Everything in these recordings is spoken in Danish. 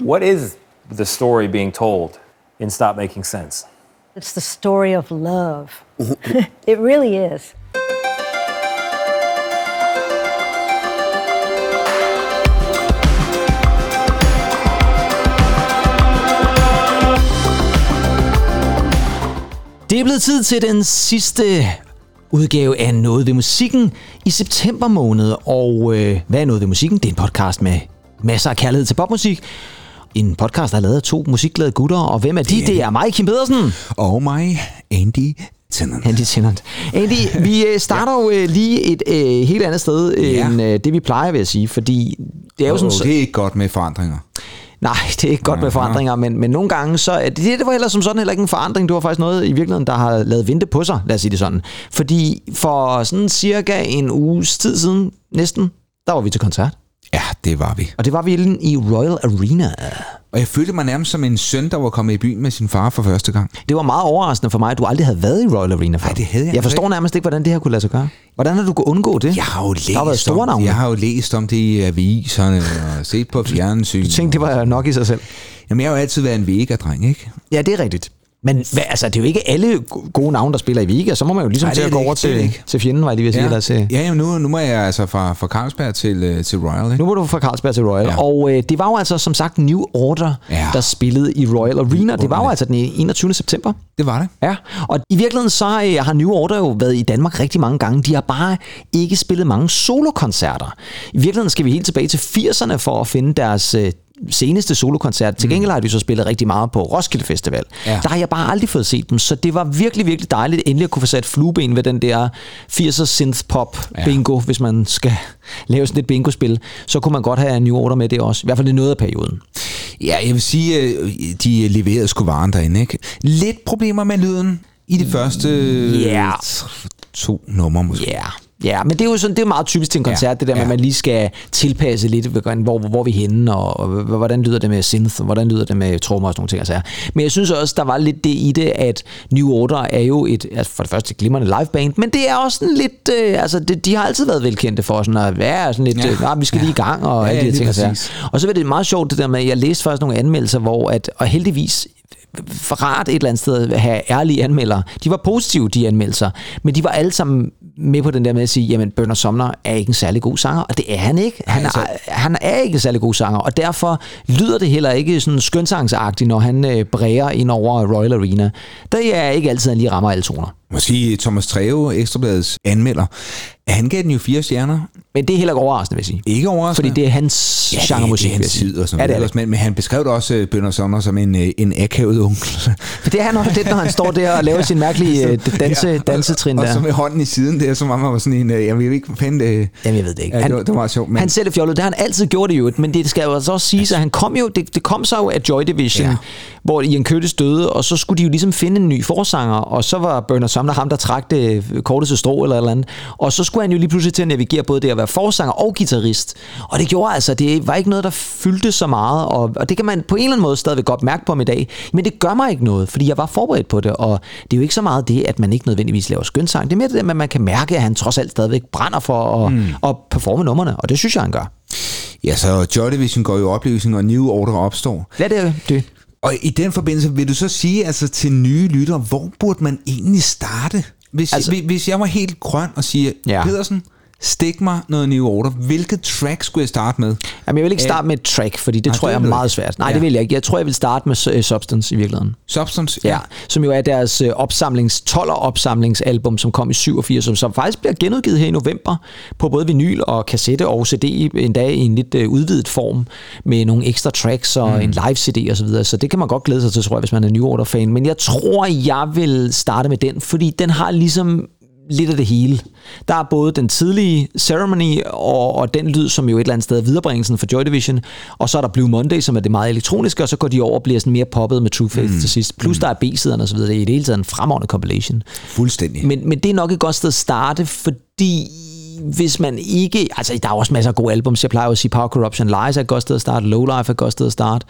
What is the story being told in Stop Making Sense? It's the story of love. it really is. Det er blevet tid til den sidste udgave af Noget ved musikken i september måned. Og øh, hvad er Noget ved musikken? Det er en podcast med masser af kærlighed til popmusik. En podcast, der er lavet af to musikglade gutter. Og hvem er de? Det er mig, Kim Pedersen. Og mig, Andy Tennant. Andy Tennant. Andy, vi øh, starter jo øh, lige et øh, helt andet sted, Ja. end øh, det vi plejer, vil jeg sige. Fordi det er jo sådan... Oh, det er ikke godt med forandringer. Nej, det er ikke godt med forandringer, men, men nogle gange så... Det, det var heller som sådan heller ikke en forandring. Det var faktisk noget i virkeligheden, der har lavet vente på sig, lad os sige det sådan. Fordi for sådan cirka en uges tid siden, næsten, der var vi til koncert. Ja, det var vi. Og det var vi i Royal Arena. Og jeg følte mig nærmest som en søn, der var kommet i byen med sin far for første gang. Det var meget overraskende for mig, at du aldrig havde været i Royal Arena før. Nej, det havde jeg Jeg forstår ikke. nærmest ikke, hvordan det her kunne lade sig gøre. Hvordan har du kunnet undgå det? Jeg har jo læst, Der har store om, navne. jeg har jo læst om det i aviserne og set på fjernsyn. Du tænkte, det var nok i sig selv. Jamen, jeg har jo altid været en Vega-dreng, ikke? Ja, det er rigtigt. Men hvad, altså, det er jo ikke alle go- gode navne, der spiller i Vega. Så må man jo ligesom Nej, til det at gå det over det er det til, til fjenden, var jeg lige ved at sige. Ja, øh, ja jamen, nu, nu må jeg altså fra, fra Carlsberg til, øh, til Royal, ikke? Nu var du fra Carlsberg til Royal, ja. Og øh, det var jo altså som sagt New Order. Ja. der spillede i Royal Arena. Det var jo altså den 21. september. Det var det. Ja, og i virkeligheden så øh, har New Order jo været i Danmark rigtig mange gange. De har bare ikke spillet mange solokoncerter. I virkeligheden skal vi helt tilbage til 80'erne for at finde deres øh, seneste solokoncert. Til gengæld har de så spillet rigtig meget på Roskilde Festival. Ja. Der har jeg bare aldrig fået set dem, så det var virkelig, virkelig dejligt endelig at kunne få sat flueben ved den der 80'er synth pop bingo, hvis man skal lave sådan et bingo-spil. Så kunne man godt have New Order med det også. I hvert fald i noget af perioden. Ja, jeg vil sige, øh, de leverede sgu varen derinde, ikke? Lidt problemer med lyden i de første Ja. to numre måske. Ja, ja, men det er jo sådan, det er meget typisk til en koncert, Ja, det der med, ja. at man lige skal tilpasse lidt, hvor, hvor, hvor vi er henne, og, og hvordan lyder det med synth, og hvordan lyder det med trommer og sådan nogle ting. Altså. Men jeg synes også, der var lidt det i det, at New Order er jo et, altså for det første et glimrende liveband, men det er også sådan lidt, øh, altså det, de har altid været velkendte for sådan at være sådan lidt, ja, øh, nah, vi skal ja. lige i gang, og Ja, alle de ja, her ting. Og, præcis. og så var det meget sjovt det der med, at jeg læste faktisk nogle anmeldelser, hvor at, og heldigvis rart et eller andet sted at have ærlige anmeldere. De var positive, de anmeldelser, men de var alle sammen med på den der med at sige, jamen Bernard Sumner er ikke en særlig god sanger, og det er han ikke. Han er, han er ikke en særlig god sanger, og derfor lyder det heller ikke sådan skønsangsagtigt, når han øh, bræger ind over Royal Arena. Der er ikke altid, han lige rammer alle toner. Måske Thomas Treve, Ekstrabladets anmelder, han gav den jo fire stjerner. Men det er heller ikke overraskende, vil jeg sige. Ikke overraskende. Fordi det er hans ja, genre musik, vil jeg sige. og sådan ja, det er noget. det. Men, men han beskrev det også, uh, Bønder Sommer, som en, øh, en akavet onkel. For det er han også lidt, når han står der og laver sin mærkelige øh, danse, Ja, dansetrin og, der. Og så med hånden i siden der, som om han var sådan en, øh, jeg ved ikke, hvad fanden det... Jamen, jeg ved det ikke. Ja, Han- det, var, det var meget sjovt. Men, Han selv er fjollet, det har han altid gjort det jo, men det skal jo altså også sige, at han kom jo, det, det kom så jo af Joy Division, ja. Hvor Ian Curtis døde, og så skulle de jo ligesom finde en ny forsanger, og så var Bernard Sumner ham, der trak det korteste strå eller et eller andet, og så skulle han jo lige pludselig til at navigere både det at være forsanger og guitarist, og det gjorde altså, det var ikke noget, der fyldte så meget, og, og det kan man på en eller anden måde stadigvæk godt mærke på ham i dag, men det gør mig ikke noget, fordi jeg var forberedt på det, og det er jo ikke så meget det, at man ikke nødvendigvis laver skønsang, det er mere det der at man kan mærke, at han trods alt stadigvæk brænder for at, mm. at performe numrene, og det synes jeg, han gør. ja, så Joy Division går i opløsning, og New Order opstår. Ja, det det. Og i den forbindelse vil du så sige altså til nye lyttere, hvor burde man egentlig starte? Hvis, Altså- hvis jeg var helt grøn og siger, ja. Pedersen, stik mig noget New Order. Hvilket track skulle jeg starte med? Jamen, jeg vil ikke starte med et track, fordi det Nej, tror det jeg er meget svært. Nej, Ja. det vil jeg ikke. Jeg tror, jeg vil starte med uh, Substance i virkeligheden. Substance? Ja. Som jo er deres uh, opsamlings, 12'er opsamlingsalbum, som kom i 87, som, som faktisk bliver genudgivet her i november på både vinyl og kassette og CD, endda i en lidt uh, udvidet form, med nogle ekstra tracks og mm. en live-CD og så videre. Så det kan man godt glæde sig til, tror jeg, hvis man er New Order-fan. Men jeg tror, jeg vil starte med den, fordi den har ligesom lidt af det hele. Der er både den tidlige Ceremony og, og den lyd, som jo et eller andet sted er viderebringelsen for Joy Division, og så er der Blue Monday, som er det meget elektroniske, og så går de over og bliver sådan mere poppet med True Faith mm. til sidst. Plus der er B-siderne og så videre. Det er i det hele taget en fremragende compilation. Fuldstændig. Men, men det er nok et godt sted at starte, fordi hvis man ikke... Altså, der er også masser af gode albums. Jeg plejer jo at sige, Power Corruption Lies er et godt sted at starte. Lowlife er et godt sted at starte.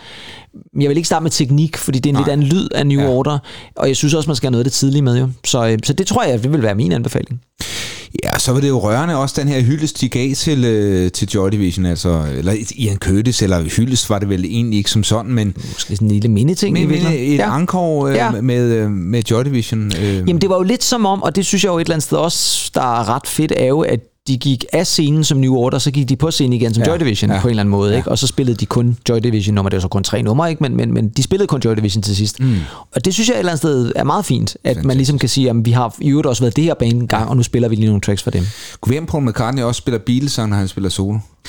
Men Jeg vil ikke starte med teknik, fordi det er en Nej. lidt anden lyd af New ja. Order. Og jeg synes også, man skal have noget af det tidlige med, jo. Så, øh, så det tror jeg, det vil være min anbefaling. Ja, så var det jo rørende også den her hyldest, de gav til, øh, til Joy Division, altså, eller Ian Curtis, eller hyldest var det vel egentlig ikke som sådan, men, Måske sådan en lille mini-ting. i men, men et Ja. encore øh, ja. med, øh, med Joy Division. Øh, Jamen det var jo lidt som om, og det synes jeg jo et eller andet sted også, der er ret fedt, er jo, at de gik af scenen som New Order, så gik de på scenen igen som Ja, Joy Division ja, på en eller anden måde, ikke? og så spillede de kun Joy Division nummer, det var så kun tre numre, ikke? Men, men, men de spillede kun Joy Division til sidst. Mm. Og det synes jeg et eller andet sted er meget fint, at man ligesom kan sige, at vi har i øvrigt også været det her band en gang, og nu spiller vi lige nogle tracks for dem. Kunne vi Paul McCartney også spiller Beatles, når han spiller solo?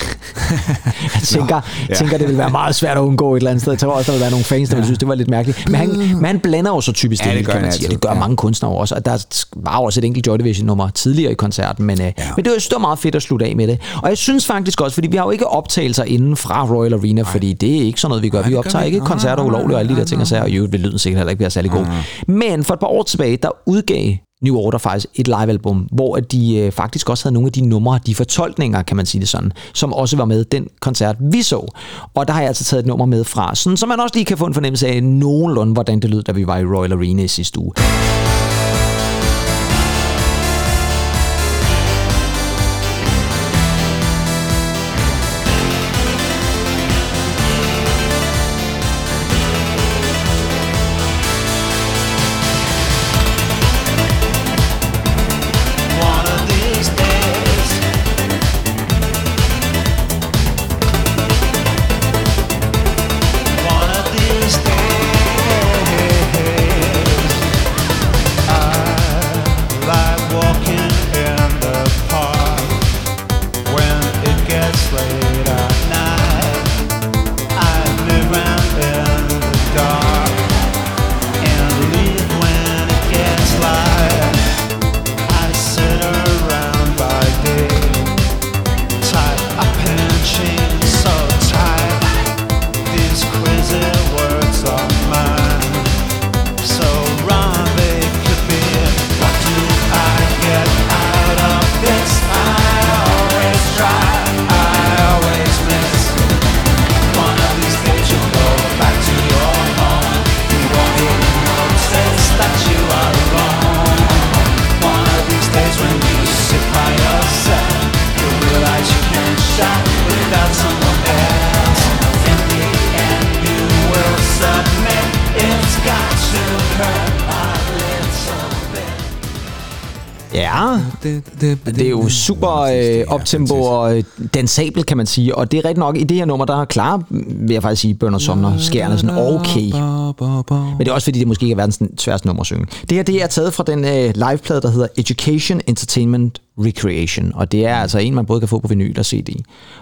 Tænker, ja. tænker, det vil være meget svært at undgå et eller andet sted. Jeg tror også, der vil være nogle fans, der vil synes, det var lidt mærkeligt. Men han, men han blander jo så typisk Ja, det, det gør kan man sige. Det gør Ja. mange kunstnere også. Og der var også et enkelt Joy Division nummer tidligere i koncerten. Men, ja. men det var, det var meget fedt at slutte af med det. Og jeg synes faktisk også, fordi vi har jo ikke optagelser inden fra Royal Arena, fordi det er ikke sådan noget, vi gør. Nej, vi optager ikke koncerter Nej, ulovligt og alle de der ting og sager. Og i øvrigt vil lyden sikkert heller ikke være særlig god. Men for et par år tilbage, der udgav New Order faktisk et livealbum, hvor at de øh, faktisk også havde nogle af de numre, de fortolkninger, kan man sige det sådan, som også var med den koncert, vi så. Og der har jeg altså taget et nummer med fra, sådan, så man også lige kan få en fornemmelse af nogenlunde, hvordan det lød, da vi var i Royal Arena i sidste uge. Super øh, optempo og øh, dansabel, kan man sige. Og det er rigtigt nok, i det her nummer, der klarer, vil jeg faktisk sige, Bønder Somner skærende sådan okay. Men det er også fordi, det måske ikke er verdens den sværeste nummer at synge. Det her det er taget fra den øh, liveplade, der hedder Education, Entertainment, Recreation. Og det er altså en, man både kan få på vinyl og CD.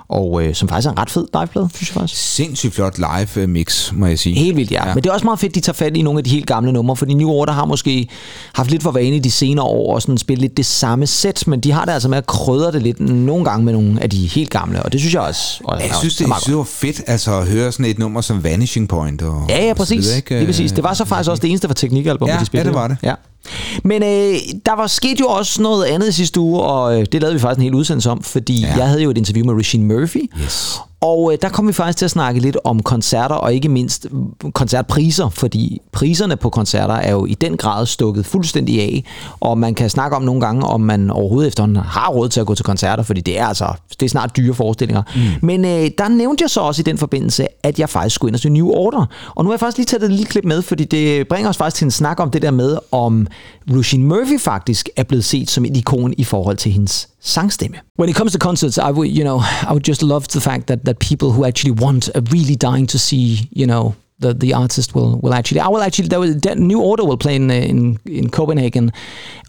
Og øh, som faktisk er en ret fed liveplade, synes jeg faktisk. Sindssygt flot live øh, mix, må jeg sige. Helt vildt, ja. ja. Men det er også meget fedt, de tager fat i nogle af de helt gamle numre, fordi New Order har måske haft lidt for vane i de senere år at sådan spille lidt det samme sæt, men de har det altså med at krydre det lidt nogle gange med nogle af de helt gamle, og det synes jeg også, også Jeg synes, det, jeg synes, det var fedt altså, at høre sådan et nummer som Vanishing Point. Og, Ja, ja, og præcis. videre, ikke? Lige præcis. Det var så faktisk også det eneste fra Teknikalbum, Ja, de ja, spillede. det var det. Ja. Men øh, der var sket jo også noget andet sidste uge, og øh, det lavede vi faktisk en hel udsendelse om, fordi. Ja. jeg havde jo et interview med Regine Murphy, Yes. Og øh, der kom vi faktisk til at snakke lidt om koncerter, og ikke mindst mm, koncertpriser, fordi priserne på koncerter er jo i den grad stukket fuldstændig af, og man kan snakke om nogle gange, om man overhovedet efterhånden har råd til at gå til koncerter, fordi det er altså det er snart dyre forestillinger. Mm. Men øh, der nævnte jeg så også i den forbindelse, at jeg faktisk skulle ind og se New Order, og nu har jeg faktisk lige taget et lille klip med, fordi det bringer os faktisk til en snak om det der med, om Lucien Murphy faktisk er blevet set som et ikon i forhold til hendes sangstemme. When it comes to concerts, I would, you know, I would just love the fact that that people who actually want, are really dying to see, you know, the the artist will will actually. I will actually. There was, that New Order will play in uh, in in Copenhagen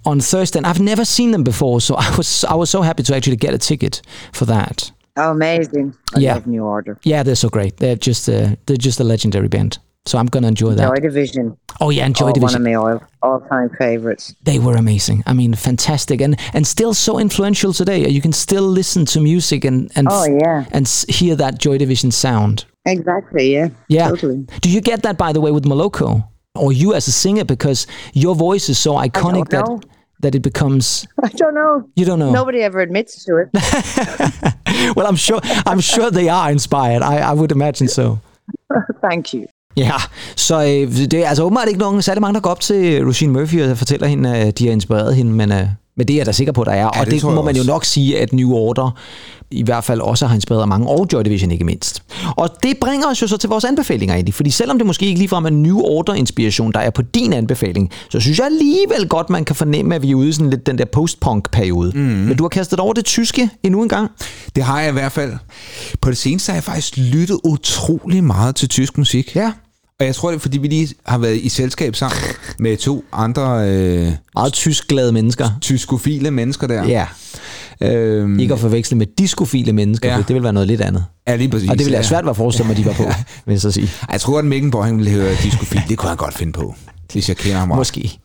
on Thursday. And I've never seen them before, so I was I was so happy to actually get a ticket for that. Oh, amazing. I Yeah. love New Order. Yeah, they're so great. They're just uh, they're just a legendary band. So I'm gonna enjoy that. Joy Division. Oh yeah, and Joy oh, Division. One of my all, all-time favorites. they were amazing. I mean, fantastic, and and still so influential today. You can still listen to music and and Oh, yeah. and hear that Joy Division sound. Exactly, yeah. Yeah. Totally. Do you get that by the way with Moloko, or you as a singer, because your voice is so iconic that that it becomes. I don't know. You don't know. Nobody ever admits to it. Well, I'm sure I'm sure they are inspired. I I would imagine so. Thank you. Ja, så øh, det er altså åbenbart ikke nogen særlig mange, der går op til Roisin Murphy og fortæller hende, at de har inspireret hende, men, øh, Men det er jeg da sikker på, der er. og det det, må man jo nok sige, at New Order i hvert fald også har inspireret mange, og Joy Division ikke mindst. Og det bringer os jo så til vores anbefalinger, Andy. Fordi selvom det måske ikke ligefrem er New Order-inspiration, der er på din anbefaling, så synes jeg alligevel godt, man kan fornemme, at vi er ude i sådan lidt den der post-punk-periode. Mm. Men du har kastet over det tyske endnu en gang. Det har jeg i hvert fald. På det seneste har jeg faktisk lyttet utrolig meget til tysk musik. Ja. Og jeg tror, det er, fordi vi lige har været i selskab sammen med to andre øh, Meget tyskglade mennesker. tyskofile mennesker der. Ja. Øhm, Ikke at forveksle med diskofile mennesker, Ja. det vil være noget lidt andet. ja, lige præcis. Og det vil ja. være svært at forestille mig, de var på, vil jeg så sige. Jeg tror godt, Mikkenborg ville høre diskofil. Det kunne han godt finde på, hvis jeg kender ham. Måske.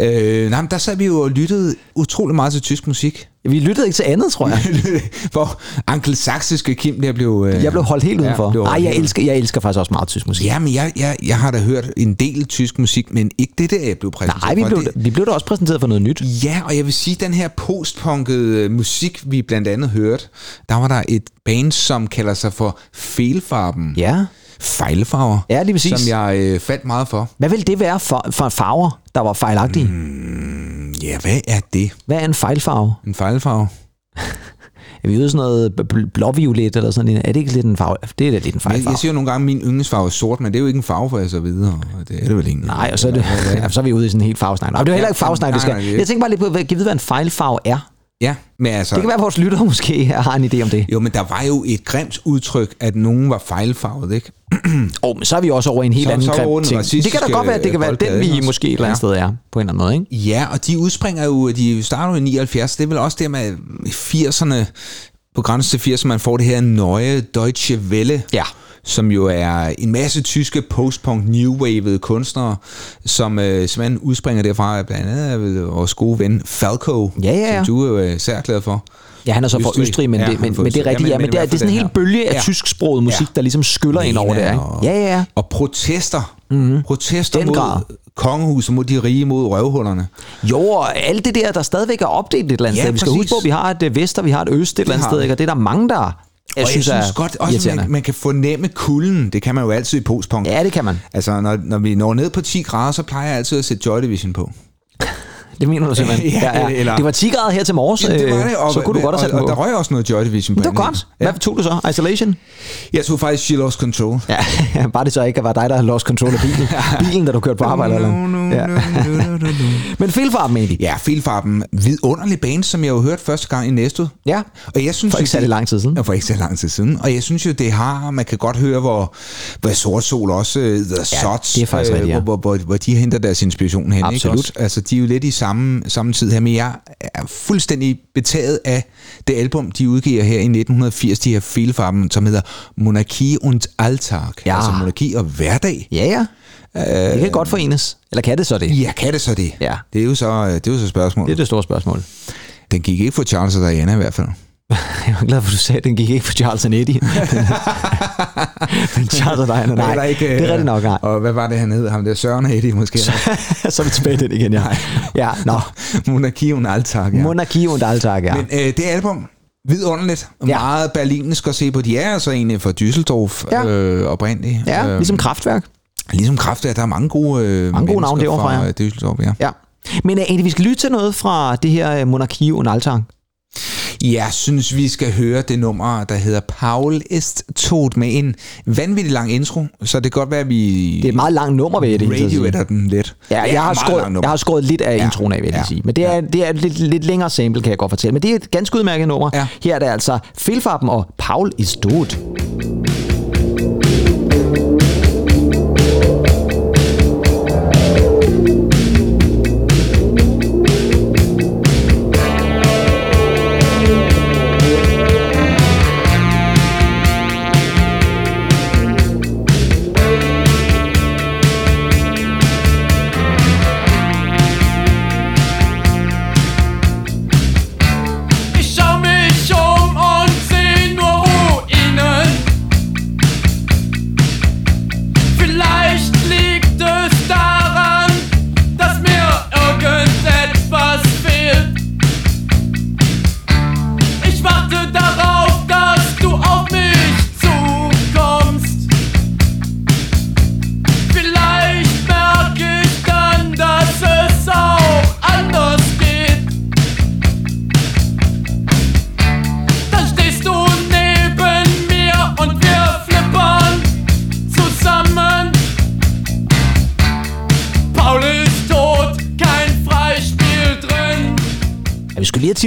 Øh, nej, men der sad vi jo og lyttede utrolig meget til tysk musik. Vi lyttede ikke til andet, tror jeg. Hvor angelsaksiske Kim der blev... Øh, Jeg blev holdt helt Ja, udenfor. Nej, holdt jeg elsker, jeg elsker faktisk også meget tysk musik. Ja, men jeg, jeg, jeg har da hørt en del tysk musik, men ikke det der, jeg blev præsenteret Nej, vi blev, Det, vi blev da også præsenteret for noget nyt. Ja, og jeg vil sige, den her postpunkede musik, vi blandt andet hørte, der var der et band, som kalder sig for Felfarben. Ja. Fejlfarver. Ja, lige præcis. Som jeg øh, faldt meget for. Hvad vil det være for, for farver, der var fejlagtige? Mm. Ja, hvad er det? Hvad er en fejlfarve? En fejlfarve? Er vi ude sådan noget bl- blåviolet eller sådan noget? Er det ikke lidt en farve? Det er da lidt en Jeg, fejlfarve. jeg siger jo nogle gange, at min yndlingsfarve er sort, men det er jo ikke en farve for jeg så videre. Og det er det vel egentlig. Nej, og så er, det, ja, så er vi ude i sådan en helt farvesnak. Nej, det er heller ikke farvesnak, vi skal. Jeg tænker bare lidt på, hvad, kan vide, hvad en fejlfarve er? Ja, men altså... Det kan være, at vores lyttere måske har en idé om det. Jo, men der var jo et grimt udtryk, at nogen var fejlfarvet, ikke? Oh, men så er vi også over en helt Så- anden så grim ting. Det kan da godt være, at det kan være den, vi måske et eller andet Ja. sted er, på en eller anden måde, ikke? Ja, og de udspringer jo, de starter jo i 79, det er vel også der med 80'erne, på grænsen til 80'erne, man får det her nøje Deutsche Welle, Ja. Som jo er en masse tyske post-punk new wave kunstnere, som øh, simpelthen udspringer derfra, blandt andet af vores gode ven Falco, Ja, ja, ja. som du er jo særlig glad for. Ja, han er så fra Østrig. Østrig, men, Ja, det, er men, men det er Østrig. rigtigt, Ja, ja, men- men men det er, det er sådan en hel bølge af Ja. tysksproget musik, Ja. der ligesom skyller ind over det. Ikke? Ja, ja, ja. Og protester. Mm-hmm. Protester Den mod grad. kongehuset, mod de rige, mod røvhullerne. Jo, og alt det der, der stadigvæk er opdelt et eller andet Ja, sted. Vi skal præcis. huske på, at vi har et øh, vest, og vi har et øst et eller andet sted, ikke? og det er der mange, der jeg og synes, jeg synes er godt også, man, man kan fornemme kulden. Det kan man jo altid i postpunk. Ja, det kan man. Altså, når, når vi når ned på 10 grader, så plejer jeg altid at sætte Joy Division på. Det mener du simpelthen. Ja, eller- Det var 10 grader her til morges, Jamen, det var det, øh, og, så kunne du godt have sat og, den og, på. der røg også noget Joy Division på. Det var den godt. Hvad tog du så? Isolation? Jeg tog faktisk She Lost Control. Ja, bare det så ikke var dig, der havde lost control af bilen, bilen da du kørte på arbejde. Eller? noget. Ja. Men filfarben egentlig. Ja, Filfarben. Vidunderlig band, som jeg jo hørte første gang i Næstved. Ja, Og jeg synes, for ikke særlig det- lang tid siden. Ja, for ikke så lang tid siden. Og jeg synes jo, det har, man kan godt høre, hvor, hvor Sort Sol også, uh, The Sots, det er faktisk rigtigt, ja. hvor, hvor, hvor, hvor, de henter deres inspiration hen. Ikke Absolut. også? Altså, de er jo lidt i samme, samme tid her, men jeg er fuldstændig betaget af det album, de udgiver her i 1980, de her Filfarben, som hedder Monarki und Alltag. Ja. Altså monarki og hverdag. Ja, ja. Det kan godt forenes. Eller kan det så det? Ja, kan det så det? Ja. Det er jo så, det er jo så spørgsmålet. Det er det store spørgsmål. Den gik ikke for Charles og Diana i hvert fald. Jeg er glad for, at du sagde, at den gik ikke for Charles and Eddie. Men Charles og Diana, nej. Eller ikke, det er rigtigt nok, nej. Og hvad var det, han hed? Ham der Søren og Eddie måske? så er vi tilbage i den igen, ja. Ja, nå. Monarki und Alltag, ja. Monarki und Alltag, ja. Men øh, det album, vidunderligt. Ja. Meget berlinsk at se på. De er altså egentlig fra Düsseldorf Ja. øh, oprindeligt. Ja, Øh, ligesom Kraftværk. ligesom Kraftværk. Der er mange gode øh, Mange gode navne derovre fra, ja. øh, Düsseldorf, ja. Ja. Men uh, egentlig, vi skal lytte til noget fra det her Monarki und Alltag. Jeg synes, vi skal høre det nummer, der hedder Paul ist tot, med en vanvittig lang intro. Så det kan godt være, at vi Det er et meget langt nummer, vil jeg det radioetter den lidt. Ja, jeg har, skåret, jeg har skåret lidt af Ja. introen af, vil jeg Ja. sige. Men det er, det er et lidt, lidt længere sample, kan jeg godt fortælle. Men det er et ganske udmærket nummer. Ja. Her er det altså Filfarben og Paul is tot.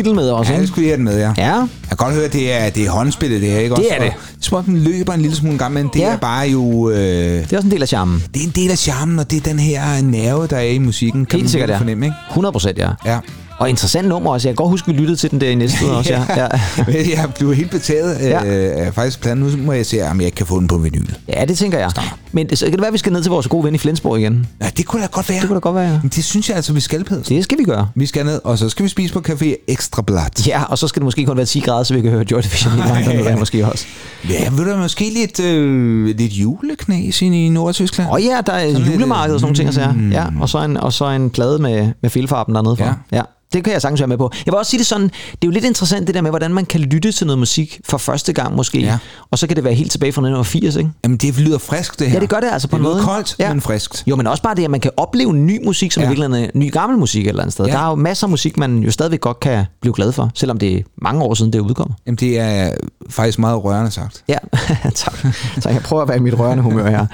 Skulle titlen med også, Ja, det ikke? skulle vi have den med, ja. Ja. Jeg kan godt høre, at det er, det er håndspillet, det her, ikke Det er det. Og Som om den løber en lille smule en gang, men det Ja. er bare jo... Øh, Det er også en del af charmen. det er en del af charmen, og det er den her nerve, der er i musikken. Kan Helt man sikkert, ja. fornemme, ikke? 100 procent, ja. Ja. Og interessant nummer også. Jeg kan godt huske, vi lyttede til den der i næste uge også. Ja. ja. Jeg blev helt betaget Ja. øh, af faktisk planen. Nu må jeg se, om jeg ikke kan få den på vinyl. ja, det tænker jeg. Men så kan det være, at vi skal ned til vores gode ven i Flensborg igen. Ja, det kunne da godt være. Det kunne da godt være, ja. Men det synes jeg altså, vi skal, Pedersen. Det skal vi gøre. Vi skal ned, og så skal vi spise på Café Ekstra Blatt. Ja, og så skal det måske kun være 10 grader, så vi kan høre Joy Division hele vejen derned, måske også. Ja, ved du, måske lidt, øh, lidt juleknas ind i Nordtyskland? Og ja, der er Sådan julemarked og sådan nogle ting, altså. mm. Ja, og så en, og så en plade med, med filfarben dernede for. Ja. ja. Det kan jeg sagtens være med på. Jeg vil også sige det sådan, det er jo lidt interessant det der med, hvordan man kan lytte til noget musik for første gang måske, Ja. og så kan det være helt tilbage fra 1980, ikke? Jamen, det lyder frisk, det her. Ja, det gør det altså på det en måde. lyder koldt, Ja. men friskt. Jo, men også bare det, at man kan opleve ny musik, som ja. Ja. i virkeligheden er ny gammel musik et eller andet sted. Ja. Der er jo masser af musik, man jo stadigvæk godt kan blive glad for, selvom det er mange år siden, det er udkommet. Jamen, det er faktisk meget rørende sagt. Ja, tak. Så jeg prøver at være i mit rørende humør her.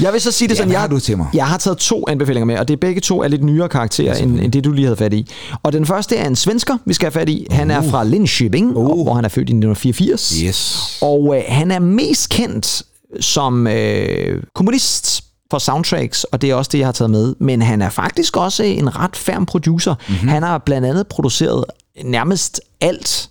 Jeg vil så sige det Ja, sådan, jeg, har du til mig? jeg har taget to anbefalinger med, og det er begge to er lidt nyere karakterer, end, end det du lige havde fat i. Og den første er en svensker, vi skal have fat i. Han er fra Linköping, uh. hvor han er født i 1984. Yes. Og øh, han er mest kendt som øh, kommunist for soundtracks, og det er også det, jeg har taget med. Men han er faktisk også en ret færm producer. Mm-hmm. Han har blandt andet produceret nærmest alt,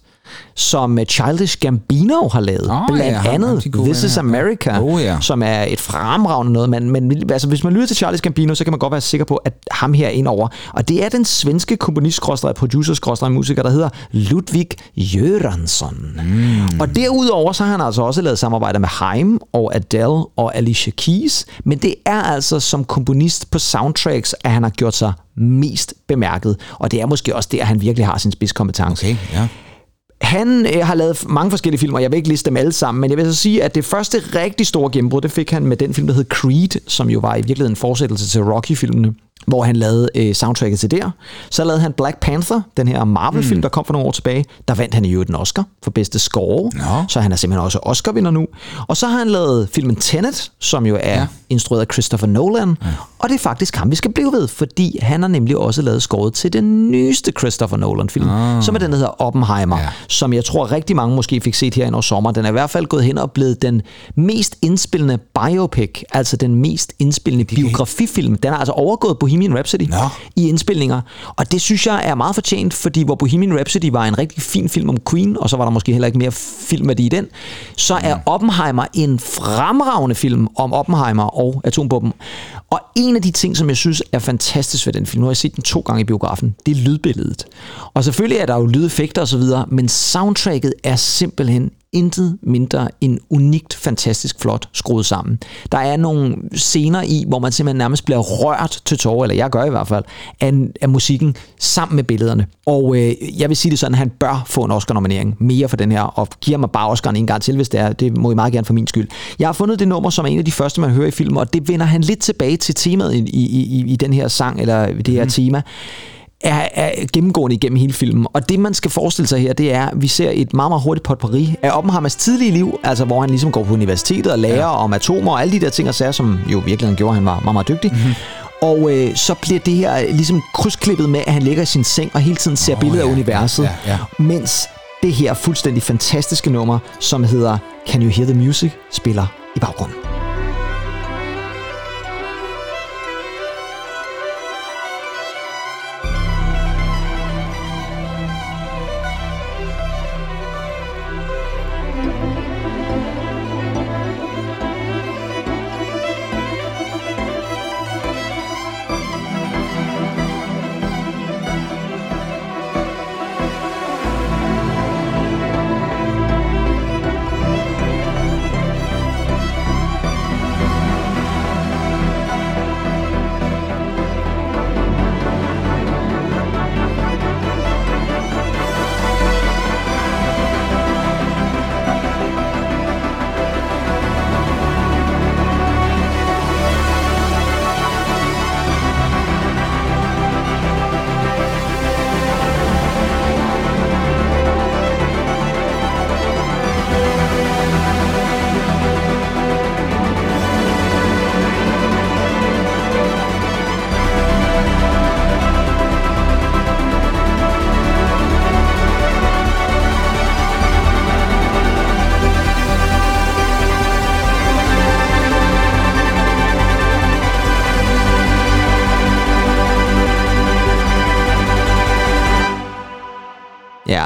som øh, Childish Gambino har lavet. Åh, blandt ja, andet de gode This Is. America, Oh, ja. som er et fremragende noget. Men, men altså, hvis man lytter til Childish Gambino, så kan man godt være sikker på, at ham her er indover. Og det er den svenske komponist producer musiker, der hedder Ludvig Göransson. Mm. Og derudover så har han altså også lavet samarbejder med Haim og Adele og Alicia Keys. Men det er altså som komponist på soundtracks, at han har gjort sig mest bemærket. Og det er måske også der, han virkelig har sin spidskompetence. Okay, ja. Han øh, har lavet mange forskellige film, og jeg vil ikke liste dem alle sammen, men jeg vil så sige, at det første rigtig store gennembrud, det fik han med den film, der hed Creed, som jo var i virkeligheden en fortsættelse til Rocky-filmene, hvor han lavede øh, soundtracket til der. Så lavede han Black Panther, den her Marvel-film, mm. der kom for nogle år tilbage. Der vandt han i øvrigt en Oscar for bedste score, Nå. så han er simpelthen også Oscar-vinder nu. Og så har han lavet filmen Tenet, som jo er ja. instrueret af Christopher Nolan, ja. og det er faktisk ham, vi skal blive ved, fordi han har nemlig også lavet scoret til den nyeste Christopher Nolan-film, ah. som er den, der hedder Oppenheimer, ja. som jeg tror rigtig mange måske fik set her over sommer. Den er i hvert fald gået hen og blevet den mest indspillende biopic, altså den mest indspillende biografifilm. Den har altså overgået Bohemian Rhapsody Nå. i indspilninger, og det synes jeg er meget fortjent, fordi hvor Bohemian Rhapsody var en rigtig fin film om Queen, og så var der måske heller ikke mere filmværdi i den, så er Oppenheimer en fremragende film om Oppenheimer og atombomben. Og en af de ting, som jeg synes er fantastisk ved den film, nu har jeg set den to gange i biografen, det er lydbilledet. Og selvfølgelig er der jo lydeffekter osv., men soundtracket er simpelthen intet mindre end unikt, fantastisk flot skruet sammen. Der er nogle scener i, hvor man simpelthen nærmest bliver rørt til tårer, eller jeg gør i hvert fald, af, af musikken sammen med billederne. Og øh, jeg vil sige det sådan, at han bør få en Oscar-nominering mere for den her, og giver mig bare Oscar'en en gang til, hvis det er. Det må I meget gerne for min skyld. Jeg har fundet det nummer, som er en af de første, man hører i filmen, og det vender han lidt tilbage til temaet i, i, i, i den her sang, eller det her mm. tema er, er gennemgående igennem hele filmen. Og det, man skal forestille sig her, det er, at vi ser et meget, meget hurtigt potpourri af Oppenheimers tidlige liv, altså hvor han ligesom går på universitetet og lærer ja. om atomer og alle de der ting og sager, som jo virkelig gjorde, at han var meget, meget dygtig. Mm-hmm. Og øh, så bliver det her ligesom krydsklippet med, at han ligger i sin seng og hele tiden ser oh, billeder ja, af universet, ja, ja. mens det her fuldstændig fantastiske nummer, som hedder Can You Hear the Music, spiller i baggrunden.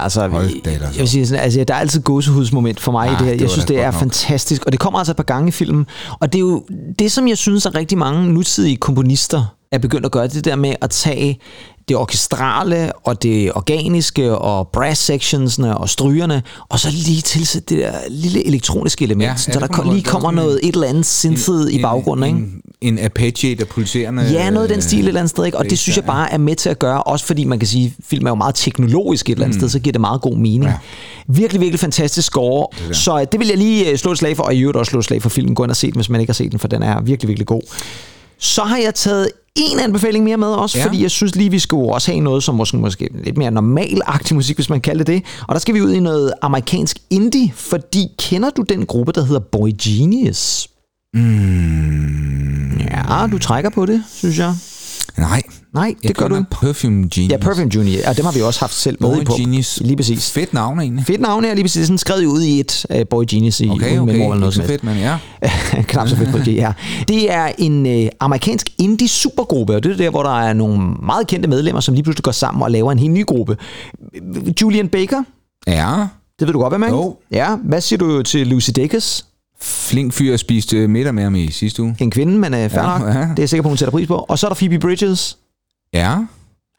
Altså, Hold da ellers jeg vil sige sådan, altså, der er altid gåsehudsmoment for mig Ja, i det her. Jeg synes, det er nok. fantastisk, og det kommer altså et par gange i filmen. Og det er jo det, som jeg synes, at rigtig mange nutidige komponister er begyndt at gøre, det der med at tage det orkestrale og det organiske og brass sectionsne og strygerne, og så lige tilsætte det der lille elektroniske element, Ja, så der man lige kommer noget, et eller andet synthet i baggrunden, ikke? En, en Apache, der pulserende... Ja, noget af den stil et eller andet sted, ikke? Og det bass synes jeg bare er med til at gøre, også fordi man kan sige, at film er jo meget teknologisk et eller andet mm. sted, så giver det meget god mening. Ja. Ja. Virkelig, virkelig fantastisk score. Det så øh, det vil jeg lige øh, slå et slag for, og i øvrigt også slå et slag for filmen. Gå ind og se den, hvis man ikke har set den, for den er virkelig, virkelig god. Så har jeg taget en anbefaling mere med også, Ja. fordi jeg synes lige, vi skulle også have noget, som måske, måske lidt mere normalagtig musik, hvis man kalder det det. Og der skal vi ud i noget amerikansk indie, fordi kender du den gruppe, der hedder Boy Genius? Mm. Ja, du trækker på det, synes jeg. Nej, Nej, det jeg gør du ikke. Perfume Genius. Ja, Perfume Junior, og dem har vi også haft selv med Boy i på. Genius. Lige præcis. Fedt navn egentlig. Fedt navn her, lige præcis. Sådan skrevet ud i et uh, Boy Genius i Okay, okay. memoir eller noget fedt, men ja. Knap så fedt på det, ja. Det er en uh, amerikansk indie supergruppe, og det er der, hvor der er nogle meget kendte medlemmer, som lige pludselig går sammen og laver en helt ny gruppe. Julian Baker, Ja, det ved du godt, er, ikke? Jo. Ja, hvad siger du til Lucy Dacus? Flink fyr spiste middag med ham i sidste uge. En kvinde, men uh, fair Ja, nok. ja. Det er jeg sikker på, hun sætter pris på. Og så er der Phoebe Bridges. Ja.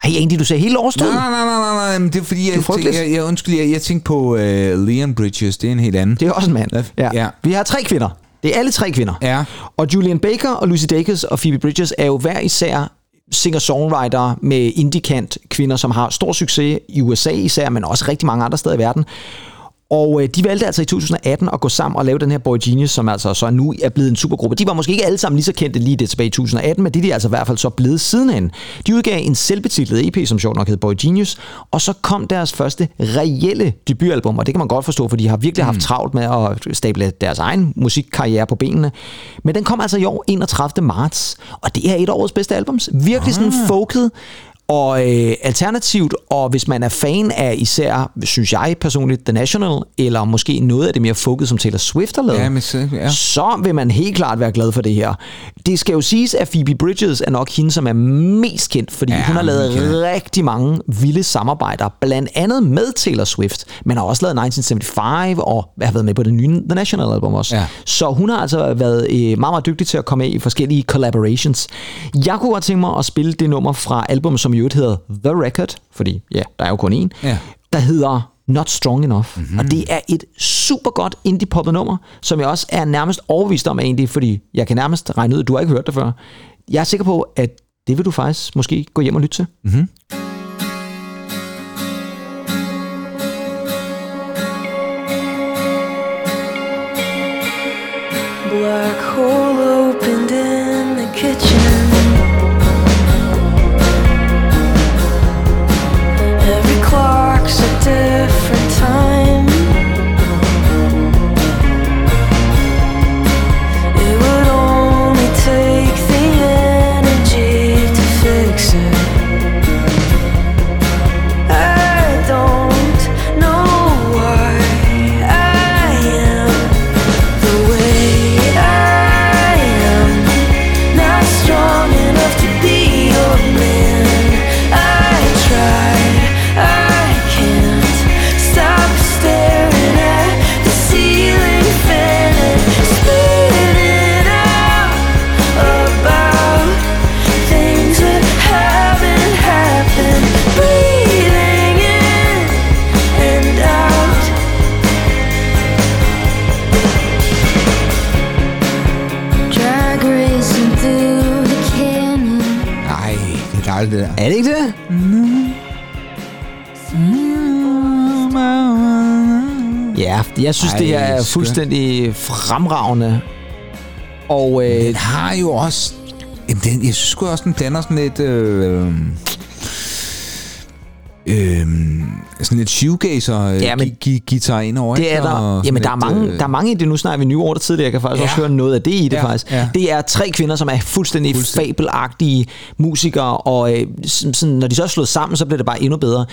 Ej, egentlig, du sagde hele årstid. Nej, nej, nej, nej, nej, men det er fordi, jeg, tænkte, jeg, jeg, undskyld, jeg, jeg tænkte på uh, Leon Bridges, det er en helt anden. Det er også en mand. Ja. Ja. Vi har tre kvinder. Det er alle tre kvinder. Ja. Og Julian Baker og Lucy Dacus og Phoebe Bridges er jo hver især singer-songwriter med indie-kant kvinder, som har stor succes i USA især, men også rigtig mange andre steder i verden. Og øh, de valgte altså i 2018 at gå sammen og lave den her Boy Genius, som altså så nu er blevet en supergruppe. De var måske ikke alle sammen lige så kendte lige det tilbage i 2018, men det er de altså i hvert fald så blevet sidenhen. De udgav en selvbetitlet EP, som sjovt nok hed Boy Genius, og så kom deres første reelle debutalbum, og det kan man godt forstå, for de har virkelig haft travlt med at stable deres egen musikkarriere på benene. Men den kom altså i år 31. marts, og det er et af årets bedste albums. Virkelig sådan folket, og øh, alternativt, og hvis man er fan af især, synes jeg personligt, The National, eller måske noget af det mere fokus, som Taylor Swift har lavet, Ja, men så, ja. så vil man helt klart være glad for det her. Det skal jo siges, at Phoebe Bridges er nok hende, som er mest kendt, fordi Ja, hun har lavet kender- rigtig mange vilde samarbejder, blandt andet med Taylor Swift, men har også lavet 1975 og har været med på det nye The National album også. Ja. Så hun har altså været øh, meget, meget dygtig til at komme med i forskellige collaborations. Jeg kunne godt tænke mig at spille det nummer fra album, som i øvrigt hedder The Record, fordi ja, der er jo kun én, Ja. der hedder Not Strong Enough. Mm-hmm. Og det er et super godt indie-poppet nummer, som jeg også er nærmest overbevist om egentlig, fordi jeg kan nærmest regne ud, at du har ikke hørt det før. Jeg er sikker på, at det vil du faktisk måske gå hjem og lytte til. Mm-hmm. Det er der. Er det ikke det? Ja, jeg synes, Ej, det her er skønt. fuldstændig fremragende. Og øh, Den har jo også... Jamen, den, jeg synes sgu også, den blander sådan lidt... Øh, øh, sådan lidt shoegazer øh, Ja, men- gi- guitar ind over. Det er der. Og Jamen, der er mange, øh, der er mange i det. Nu snakker vi nye ord tidligere. Jeg kan faktisk Ja. også høre noget af det i det, Ja, faktisk. ja. Det er tre kvinder, som er fuldstændig, Fuldstændig. fabelagtige musikere, og øh, sådan, når de så er slået sammen, så bliver det bare endnu bedre.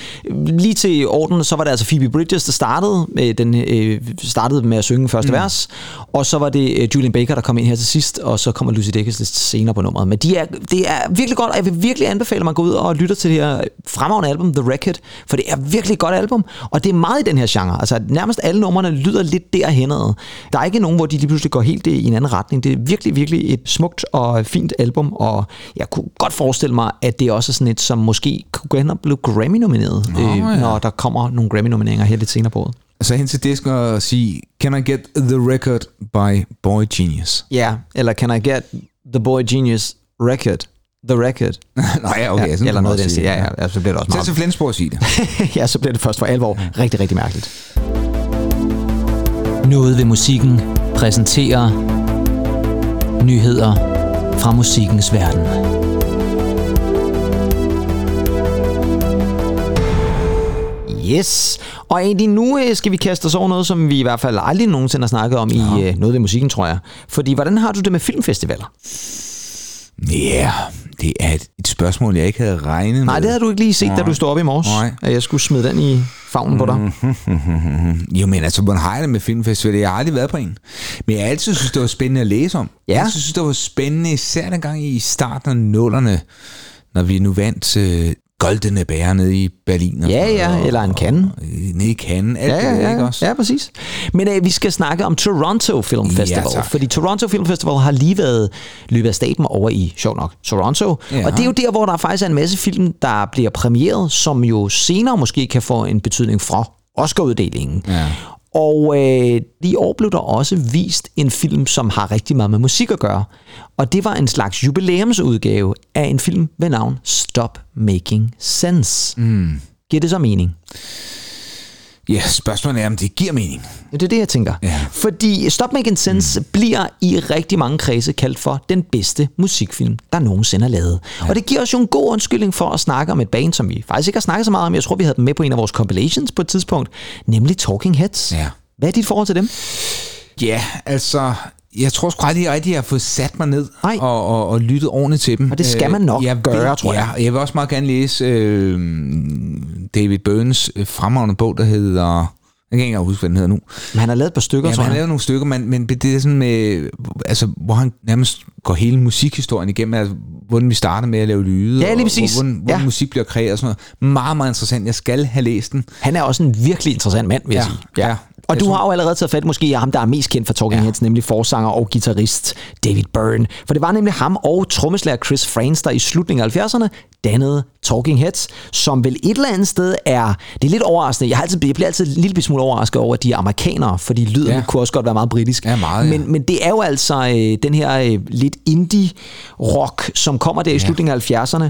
Lige til orden, så var det altså Phoebe Bridges, der startede med, den, øh, startede med at synge første mm. vers, og så var det øh, Julian Baker, der kom ind her til sidst, og så kommer Lucy Dacus lidt senere på nummeret. Men de er, det er virkelig godt, og jeg vil virkelig anbefale at gå ud og lytte til det her fremragende album, The Record. Record, for det er virkelig et godt album, og det er meget i den her genre. Altså nærmest alle numrene lyder lidt derhenad. Der er ikke nogen, hvor de lige pludselig går helt i en anden retning. Det er virkelig, virkelig et smukt og fint album, og jeg kunne godt forestille mig, at det er også sådan et, som måske kunne gå hen og blive Grammy-nomineret, øh, ja. når der kommer nogle Grammy-nomineringer her lidt senere på året. Så hen til disken og sige, Can I get the record by Boy Genius? Ja, eller Can I Get The Boy Genius Record? The Record. Nå ja, okay. ja, sådan eller kan man noget den sige stil. det. Ja, ja, ja, så bliver det også meget. til Flensborg og sige det. ja, så bliver det først for alvor rigtig, rigtig mærkeligt. Noget ved musikken præsenterer nyheder fra musikkens verden. Yes, og egentlig nu øh, skal vi kaste os over noget, som vi i hvert fald aldrig nogensinde har snakket om i øh, noget ved musikken, tror jeg. Fordi hvordan har du det med filmfestivaler? Ja, yeah, det er et, et spørgsmål, jeg ikke havde regnet med. Nej, det havde du ikke lige set, da du stod op i morges, Nej. at jeg skulle smide den i favnen på dig. Jo, men altså, hvordan har det med filmfestival? Jeg har aldrig været på en. Men jeg har altid synes, det var spændende at læse om. Ja. Jeg synes, det var spændende, især dengang i starten af nullerne, når vi nu vandt øh, Goldene Bære nede i Berlin. Og, Ja, ja, eller en kande. Øh, nede i Cannes. Alt Ja, det ja, ja, ikke også? ja, præcis. Men øh, vi skal snakke om Toronto Film Ja, Festival, tak. fordi Toronto Film Festival har lige været løbet af staben over i, sjov nok, Toronto. Ja. Og det er jo der, hvor der faktisk er en masse film, der bliver premieret, som jo senere måske kan få en betydning fra Oscar-uddelingen. Ja. Og øh, i år blev der også vist en film, som har rigtig meget med musik at gøre. Og det var en slags jubilæumsudgave af en film ved navn Stop Making Sense. Mm. Giver det så mening? Ja, spørgsmålet er, om det giver mening. Det er det, jeg tænker. Ja. Fordi Stop Making Sense mm. bliver i rigtig mange kredse kaldt for den bedste musikfilm, der nogensinde er lavet. Ja. Og det giver os jo en god undskyldning for at snakke om et band, som vi faktisk ikke har snakket så meget om. Jeg tror, vi havde dem med på en af vores compilations på et tidspunkt, nemlig Talking Heads. Ja. Hvad er dit forhold til dem? Ja, altså, jeg tror sgu aldrig rigtigt, at jeg har fået sat mig ned Nej. og, og, og lyttet ordentligt til dem. Og det skal man nok jeg gøre, vil, tror jeg. Ja, jeg vil også meget gerne læse øh, David Burns øh, fremragende bog, der hedder... Jeg kan ikke huske, hvad den hedder nu. Men han har lavet et par stykker, Ja, tror han har lavet nogle stykker, men, men det er sådan med, altså, hvor han nærmest går hele musikhistorien igennem, altså, hvordan vi starter med at lave lyde, Ja, lige og præcis. hvordan, hvordan Ja. musik bliver kreeret og sådan noget. Meget, meget interessant. Jeg skal have læst den. Han er også en virkelig interessant mand, vil jeg Ja, sige. ja. Og du har jo allerede taget fat måske i ham, der er mest kendt for Talking Ja. Heads, nemlig forsanger og guitarist David Byrne. For det var nemlig ham og trommeslager Chris Frantz, der i slutningen af 70'erne dannede Talking Heads, som vel et eller andet sted er... Det er lidt overraskende. Jeg, har altid, jeg bliver altid en lille smule overrasket over, at de er amerikanere, fordi lyden ja. Ja. kunne også godt være meget britisk. Ja, meget, ja. men, men det er jo altså øh, den her øh, lidt indie-rock, som kommer der i slutningen af 70'erne.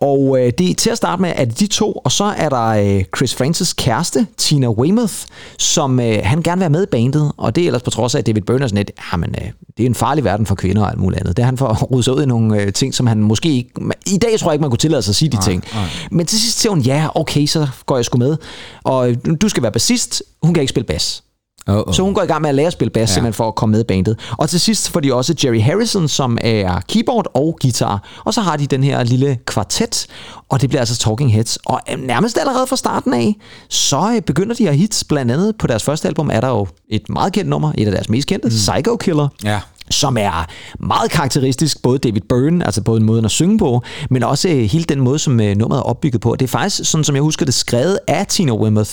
Og øh, det er til at starte med, at de to, og så er der øh, Chris Francis kæreste, Tina Weymouth, som øh, han gerne have med i bandet, og det er ellers på trods af, at David Byrne sådan lidt, jamen, øh, det er en farlig verden for kvinder og alt muligt andet. Det er han for at rode sig ud i nogle øh, ting, som han måske ikke... I dag tror jeg ikke, man kunne tillade sig at sige de ting. Men til sidst siger hun, ja, okay, så går jeg sgu med. Og øh, du skal være bassist, hun kan ikke spille bas. Oh, oh. Så hun går i gang med at lære at spille bas, ja. simpelthen for at komme med i bandet. Og til sidst får de også Jerry Harrison, som er keyboard og guitar. Og så har de den her lille kvartet, og det bliver altså Talking Heads. Og øh, nærmest allerede fra starten af, så øh, begynder de at hits. Blandt andet på deres første album er der jo et meget kendt nummer, et af deres mest kendte, mm. Psycho Killer Ja. Som er meget karakteristisk, både David Byrne, altså både måden at synge på, men også øh, hele den måde, som øh, nummeret er opbygget på. Det er faktisk, sådan som jeg husker det, skrevet af Tina Weymouth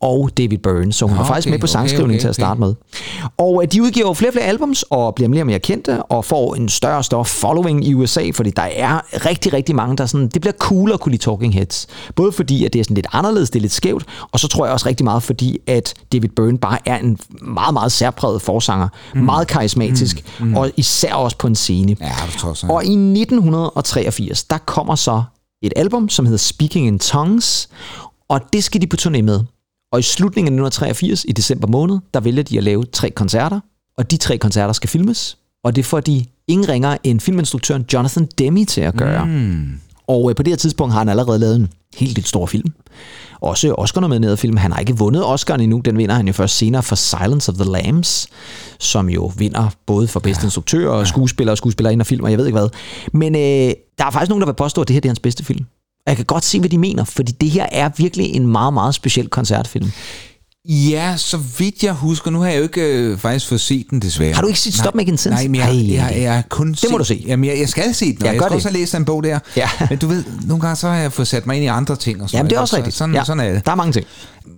og David Byrne, så hun Nå, var faktisk okay, med på okay, sangskrivningen okay, til at okay. starte med. Og øh, de udgiver flere og flere albums, og bliver mere og mere kendte, og får en større og større following i USA, fordi der er rigtig, rigtig mange, der sådan, det bliver cool at kunne lide Talking Heads. Både fordi, at det er sådan lidt anderledes, det er lidt skævt, og så tror jeg også rigtig meget, fordi at David Byrne bare er en meget, meget særpræget forsanger. Mm. Meget karismatisk, mm. Mm. og især også på en scene. Ja, du tror så. Og i 1983, der kommer så et album, som hedder Speaking in Tongues, og det skal de på turné med. Og i slutningen af 1983, i december måned, der vælger de at lave tre koncerter, og de tre koncerter skal filmes, og det får de ingen ringer end filminstruktøren Jonathan Demme til at gøre. Mm. Og øh, på det her tidspunkt har han allerede lavet en helt lidt stor film. Også Oscar-nomineret film. Han har ikke vundet Oscar'en endnu. Den vinder han jo først senere for Silence of the Lambs, som jo vinder både for bedste ja. instruktør og skuespiller og skuespillerinde og film, og jeg ved ikke hvad. Men øh, der er faktisk nogen, der vil påstå, at det her det er hans bedste film. Og jeg kan godt se, hvad de mener, fordi det her er virkelig en meget, meget speciel koncertfilm. Ja, så vidt jeg husker, nu har jeg jo ikke øh, faktisk fået set den desværre. Har du ikke set Stop Making Sense? Nej, men jeg, Ej. jeg, jeg, jeg har kun Det må du se. Jamen, jeg, jeg skal se den, og jeg gør skal det. også have læst en bog der. Ja. Men du ved, nogle gange så har jeg fået sat mig ind i andre ting. Og sådan Jamen, det er også så- rigtigt. Sådan, ja. sådan er det. Der er mange ting.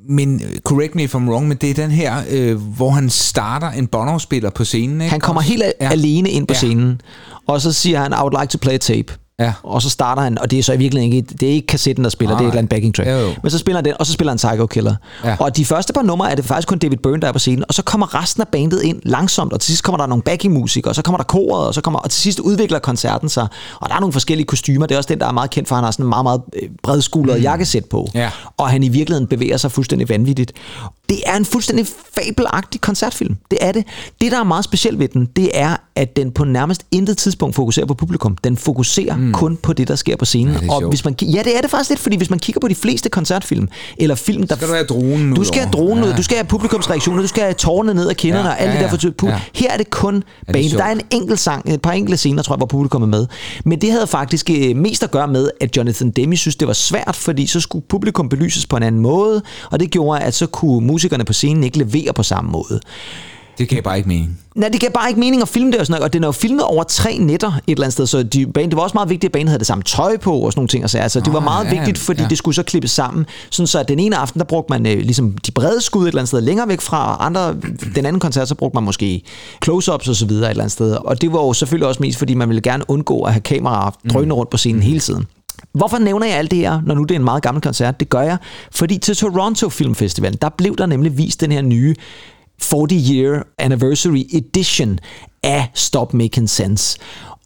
Men øh, correct me if I'm wrong, men det er den her, øh, hvor han starter en Bono-spiller på scenen. Ikke? Han kommer helt Ja. alene ind på Ja. scenen, og så siger han, I would like to play tape. Ja. Og så starter han, og det er så i virkeligheden ikke, det er ikke kassetten, der spiller, Nej, det er et eller andet backing track. Jo, jo. Men så spiller han den, og så spiller han Psycho Killer. Ja. Og de første par numre er det faktisk kun David Byrne, der er på scenen, og så kommer resten af bandet ind langsomt, og til sidst kommer der nogle backingmusikere, og så kommer der koret, og, så kommer, og til sidst udvikler koncerten sig. Og der er nogle forskellige kostymer, det er også den, der er meget kendt for, han har sådan en meget, meget øh, bredskuldret jakkesæt på. Ja. Og han i virkeligheden bevæger sig fuldstændig vanvittigt. Det er en fuldstændig fabelagtig koncertfilm. Det er det. Det, der er meget specielt ved den, det er, at den på nærmest intet tidspunkt fokuserer på publikum. Den fokuserer mm. kun på det, der sker på scenen. Ja, det og sjovt. hvis man, ja, det er det faktisk lidt, fordi hvis man kigger på de fleste koncertfilm, eller film, der... Skal du have dronen Du skal have dronen ud, Ja. du skal have publikumsreaktioner, du skal have tårerne ned ad kinderne, Ja, og alle ja, de der for Ja. Her er det kun sjovt. Der er en enkelt sang, et par enkelte scener, tror jeg, hvor publikum er med. Men det havde faktisk øh, mest at gøre med, at Jonathan Demme synes, det var svært, fordi så skulle publikum belyses på en anden måde, og det gjorde, at så kunne musikerne på scenen ikke levere på samme måde. Det gav bare ikke mening. Nej, det gav bare ikke mening at filme det og sådan noget, og den er jo filmet over tre nætter et eller andet sted, så de, banen, det var også meget vigtigt, at banen havde det samme tøj på og sådan nogle ting. Og så, altså, det var Ah, meget ja, vigtigt, fordi ja. det skulle så klippes sammen, sådan så at den ene aften, der brugte man øh, ligesom de brede skud et eller andet sted længere væk fra, og andre, den anden koncert, så brugte man måske close-ups og så videre et eller andet sted. Og det var jo selvfølgelig også mest, fordi man ville gerne undgå at have kameraer drønende rundt på scenen hele tiden. Hvorfor nævner jeg alt det her, når nu det er en meget gammel koncert? Det gør jeg, fordi til Toronto Film Festival, der blev der nemlig vist den her nye 40 Year Anniversary Edition af Stop Making Sense.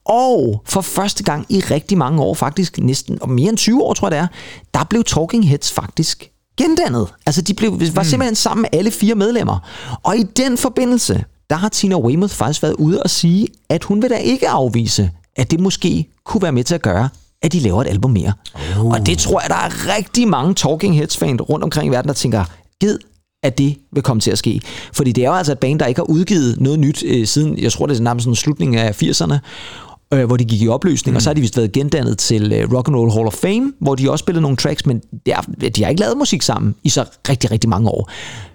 Og for første gang i rigtig mange år, faktisk næsten og mere end 20 år, tror jeg det er, der blev Talking Heads faktisk gendannet. Altså de blev, var simpelthen sammen med alle fire medlemmer. Og i den forbindelse, der har Tina Weymouth faktisk været ude og sige, at hun vil da ikke afvise, at det måske kunne være med til at gøre, at de laver et album mere. Oh. Og det tror jeg, der er rigtig mange Talking Heads-fans rundt omkring i verden, der tænker, gid at det vil komme til at ske. Fordi det er jo altså et band, der ikke har udgivet noget nyt øh, siden, jeg tror det er nærmest sådan slutningen af 80'erne, øh, hvor de gik i opløsning, mm. og så har de vist været gendannet til øh, Rock and Roll Hall of Fame, hvor de også spillede nogle tracks, men det er, de har ikke lavet musik sammen i så rigtig, rigtig mange år.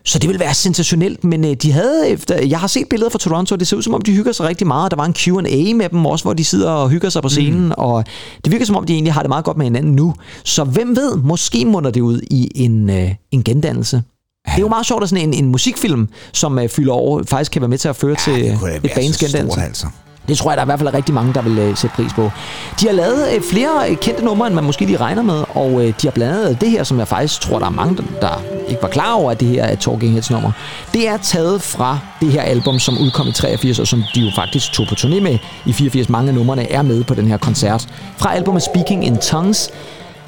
Så det vil være sensationelt, men øh, de havde efter, jeg har set billeder fra Toronto, og det ser ud som om, de hygger sig rigtig meget. Der var en Q&A med dem også, hvor de sidder og hygger sig på scenen, mm. og det virker som om, de egentlig har det meget godt med hinanden nu. Så hvem ved, måske munder det ud i en, øh, en gendannelse. Det er jo meget sjovt, at sådan en, en musikfilm, som uh, fylder over, faktisk kan være med til at føre til kunne da et bands så stort, gendannelse. altså. Det tror jeg, der er i hvert fald rigtig mange, der vil øh, sætte pris på. De har lavet øh, flere øh, kendte numre, end man måske lige regner med, og øh, de har blandt andet det her, som jeg faktisk tror, der er mange, der, der ikke var klar over, at det her er et Talking Heads nummer. Det er taget fra det her album, som udkom i 83, og som de jo faktisk tog på turné med i 84. Mange af numrene er med på den her koncert. Fra albumet Speaking in Tongues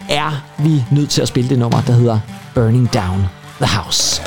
er vi nødt til at spille det nummer, der hedder Burning Down the House.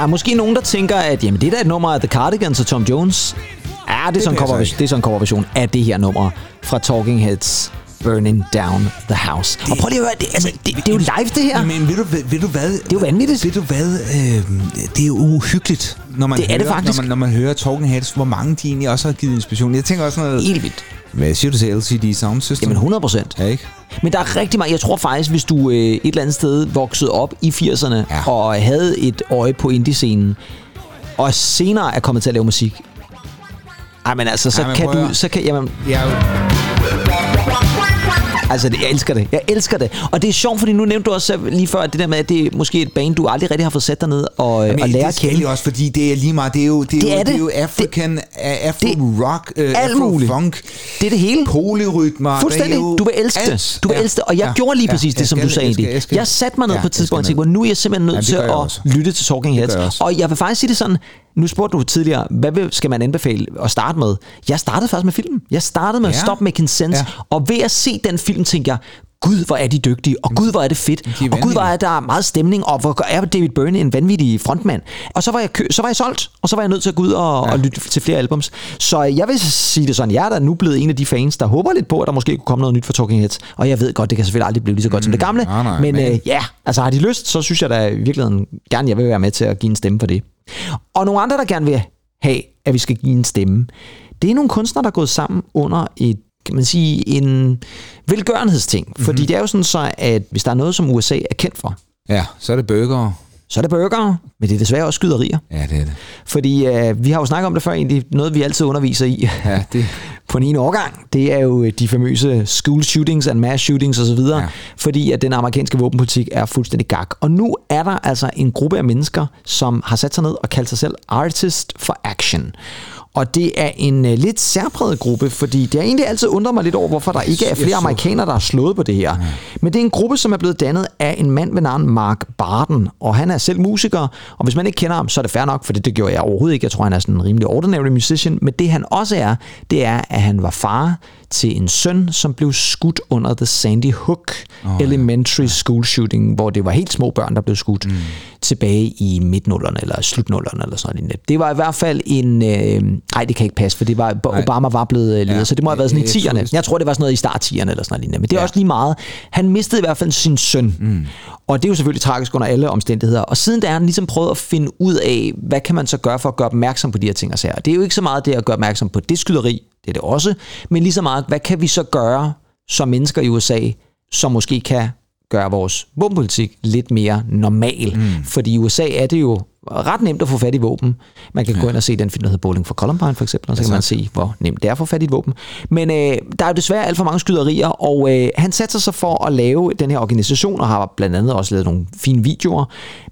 Der er måske nogen, der tænker, at jamen, det er da et nummer af The Cardigans og Tom Jones. Ja, er, sådan, en det er sådan en coverversion af det her nummer fra Talking Heads. Burning Down the House. Og prøv lige at høre, det, altså, det, det er jo live, det her. Men ved du, ved, ved du hvad? Det er jo vanvittigt. Ved du hvad? Øh, det er jo uhyggeligt, når man, Det er hører, det faktisk. Når man, når man hører Talking Heads, hvor mange de egentlig også har givet inspiration. Jeg tænker også noget... Helt vildt. Hvad siger du til LCD Sound System? Jamen 100 procent. Ja, ikke? Men der er rigtig meget. Jeg tror faktisk, hvis du øh, et eller andet sted voksede op i 80'erne Ja. og havde et øje på indie-scenen, og senere er kommet til at lave musik, ej, men altså, så Ej, men kan du... Så kan, jamen, jo... Altså, det, jeg elsker det. Jeg elsker det. Og det er sjovt, fordi nu nævnte du også lige før, at det der med, at det er måske et band, du aldrig rigtig har fået sat dig ned og, Men og lære det at kende. de også, fordi det er lige meget, det er jo, det er Det jo, er det. er det. jo African, afro-rock, øh, afro-funk, Det er det hele. polyrytmer. Fuldstændig. det er jo Du vil elske det. Du vil Ja. elske det. Og jeg Ja. gjorde lige Ja. præcis det, Jeg som du sagde, Andy. jeg satte mig ned Ja, på et tidspunkt og tænkte, "Hvor nu er jeg simpelthen nødt Ja, det til at lytte til Talking Heads. Og jeg vil faktisk sige det sådan, nu spurgte du tidligere, hvad skal man anbefale at starte med? Jeg startede faktisk med filmen. Jeg startede med Ja. Stop Making Sense. Ja. Og ved at se den film, tænkte jeg, Gud, hvor er de dygtige, og Gud, hvor er det fedt, de og Gud, hvor er der meget stemning, og hvor er David Byrne en vanvittig frontmand. Og så var jeg, kø- så var jeg solgt, og så var jeg nødt til at gå ud og, ja. og lytte til flere albums. Så jeg vil sige det sådan, jeg er da nu blevet en af de fans, der håber lidt på, at der måske kunne komme noget nyt fra Talking Heads. Og jeg ved godt, det kan selvfølgelig aldrig blive lige så godt mm, som det gamle. nej, nej, men øh, ja, altså har de lyst, så synes jeg da i virkeligheden gerne, jeg vil være med til at give en stemme for det. Og nogle andre, der gerne vil have, at vi skal give en stemme, det er nogle kunstnere, der er gået sammen under et kan man sige, en velgørenhedsting. Mhm. Mm-hmm. Fordi det er jo sådan så, at hvis der er noget, som USA er kendt for, Ja, så er det burger. så er det burgere, men det er desværre også skyderier. Ja, det er det. Fordi øh, vi har jo snakket om det før, egentlig noget vi altid underviser i Ja, det, på en årgang. Det er jo øh, de famøse school shootings and mass shootings osv., ja. Fordi at den amerikanske våbenpolitik er fuldstændig gak. Og nu er der altså en gruppe af mennesker, som har sat sig ned og kaldt sig selv Artist for Action. Og det er en uh, lidt særpræget gruppe, fordi det har egentlig altid undret mig lidt over, hvorfor der ikke er flere amerikanere, der har slået på det her. Men det er en gruppe, som er blevet dannet af en mand ved navn Mark Barden, og han er selv musiker, og hvis man ikke kender ham, så er det fair nok, for det, det gjorde jeg overhovedet ikke. Jeg tror, han er sådan en rimelig ordinary musician, men det han også er, det er, at han var far til en søn, som blev skudt under The Sandy Hook oh, Elementary School Shooting, hvor det var helt små børn, der blev skudt mm. tilbage i midt-nullerne, eller slut-nullerne, eller sådan noget. Det var i hvert fald en... Øh, nej, det kan ikke passe, for det var, Obama var blevet øh, leder, ja, så det må have været sådan i jeg tror, 10'erne. det- Jeg tror, det var sådan noget i start 10'erne, eller sådan noget. Men det er ja. også lige meget. Han mistede i hvert fald sin søn. Mm. Og det er jo selvfølgelig tragisk under alle omstændigheder. Og siden da har han ligesom prøvet at finde ud af, hvad kan man så gøre for at gøre opmærksom på de her ting og sager. Det er jo ikke så meget det at gøre opmærksom på det skyderi, det er det også, men lige så meget, hvad kan vi så gøre som mennesker i USA, som måske kan gøre vores våbenpolitik lidt mere normal. Mm. Fordi i USA er det jo ret nemt at få fat i våben. Man kan ja. gå ind og se den film, der hedder Bowling for Columbine for eksempel, og så kan man se, hvor nemt det er at få fat i et våben. Men øh, der er jo desværre alt for mange skyderier, og øh, han satte sig for at lave den her organisation, og har blandt andet også lavet nogle fine videoer.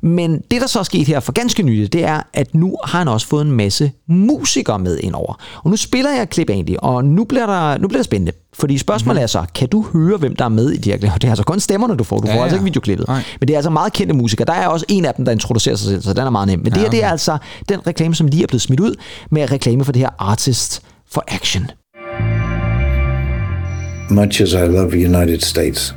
Men det, der så er sket her for ganske nyligt, det er, at nu har han også fået en masse musikere med ind over. Og nu spiller jeg et klip egentlig, og nu bliver, der, nu bliver det spændende. Fordi spørgsmålet mm-hmm. er så, kan du høre, hvem der er med i de her klip? Det er altså kun stemmerne, du får. Du får Ja, altså ja. ikke videoklippet. Nej. Men det er altså meget kendte musikere. Der er også en af dem, der introducerer sig selv, så den er meget nem. Men det her, det er altså den reklame, som lige er blevet smidt ud med reklame for det her Artist for Action. Much as I love the United States,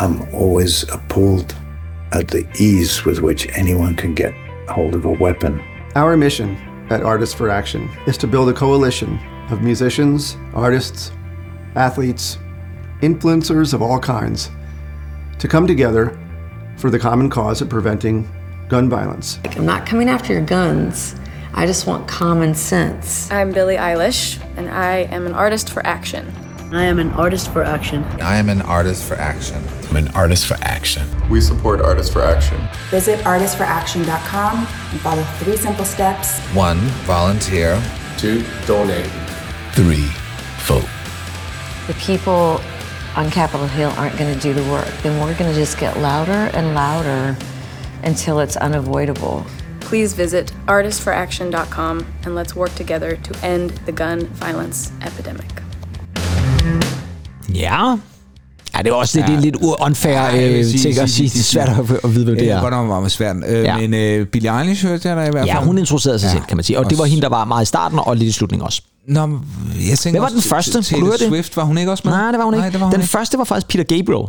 I'm always appalled at the ease with which anyone can get hold of a weapon. Our mission at Artists for Action is to build a coalition of musicians, artists, athletes, influencers of all kinds to come together for the common cause of preventing gun violence. I'm not coming after your guns. I just want common sense. I'm Billie Eilish, and I am an artist for action. I am an artist for action. I am an artist for action. I'm an artist for action. We support Artists for Action. Visit artistforaction.com and follow three simple steps. One, volunteer. Two, donate. Three, vote. The people on Capitol Hill aren't going to do the work. Then we're going to just get louder and louder until it's unavoidable. Please visit artistforaction.com and let's work together to end the gun violence epidemic. Ja. Ja, det er også det, det er lidt unfair Ja, øh, sige- ting at sige-. Det er svært at, vide, hvad det Det er er. godt nok meget svært. Øh, Ja. Men øh, Billie Eilish hørte jeg da i hvert fald. Ja, hun introducerede sig Ja. selv, kan man sige. Og det var hende, der var meget i starten og lidt i slutningen også. Nå, jeg tænker Hvad var også, den første? Taylor det? Swift, var hun ikke også med? Nej, det var hun ikke. Nej, det var hun den ikke. første var faktisk Peter Gabriel.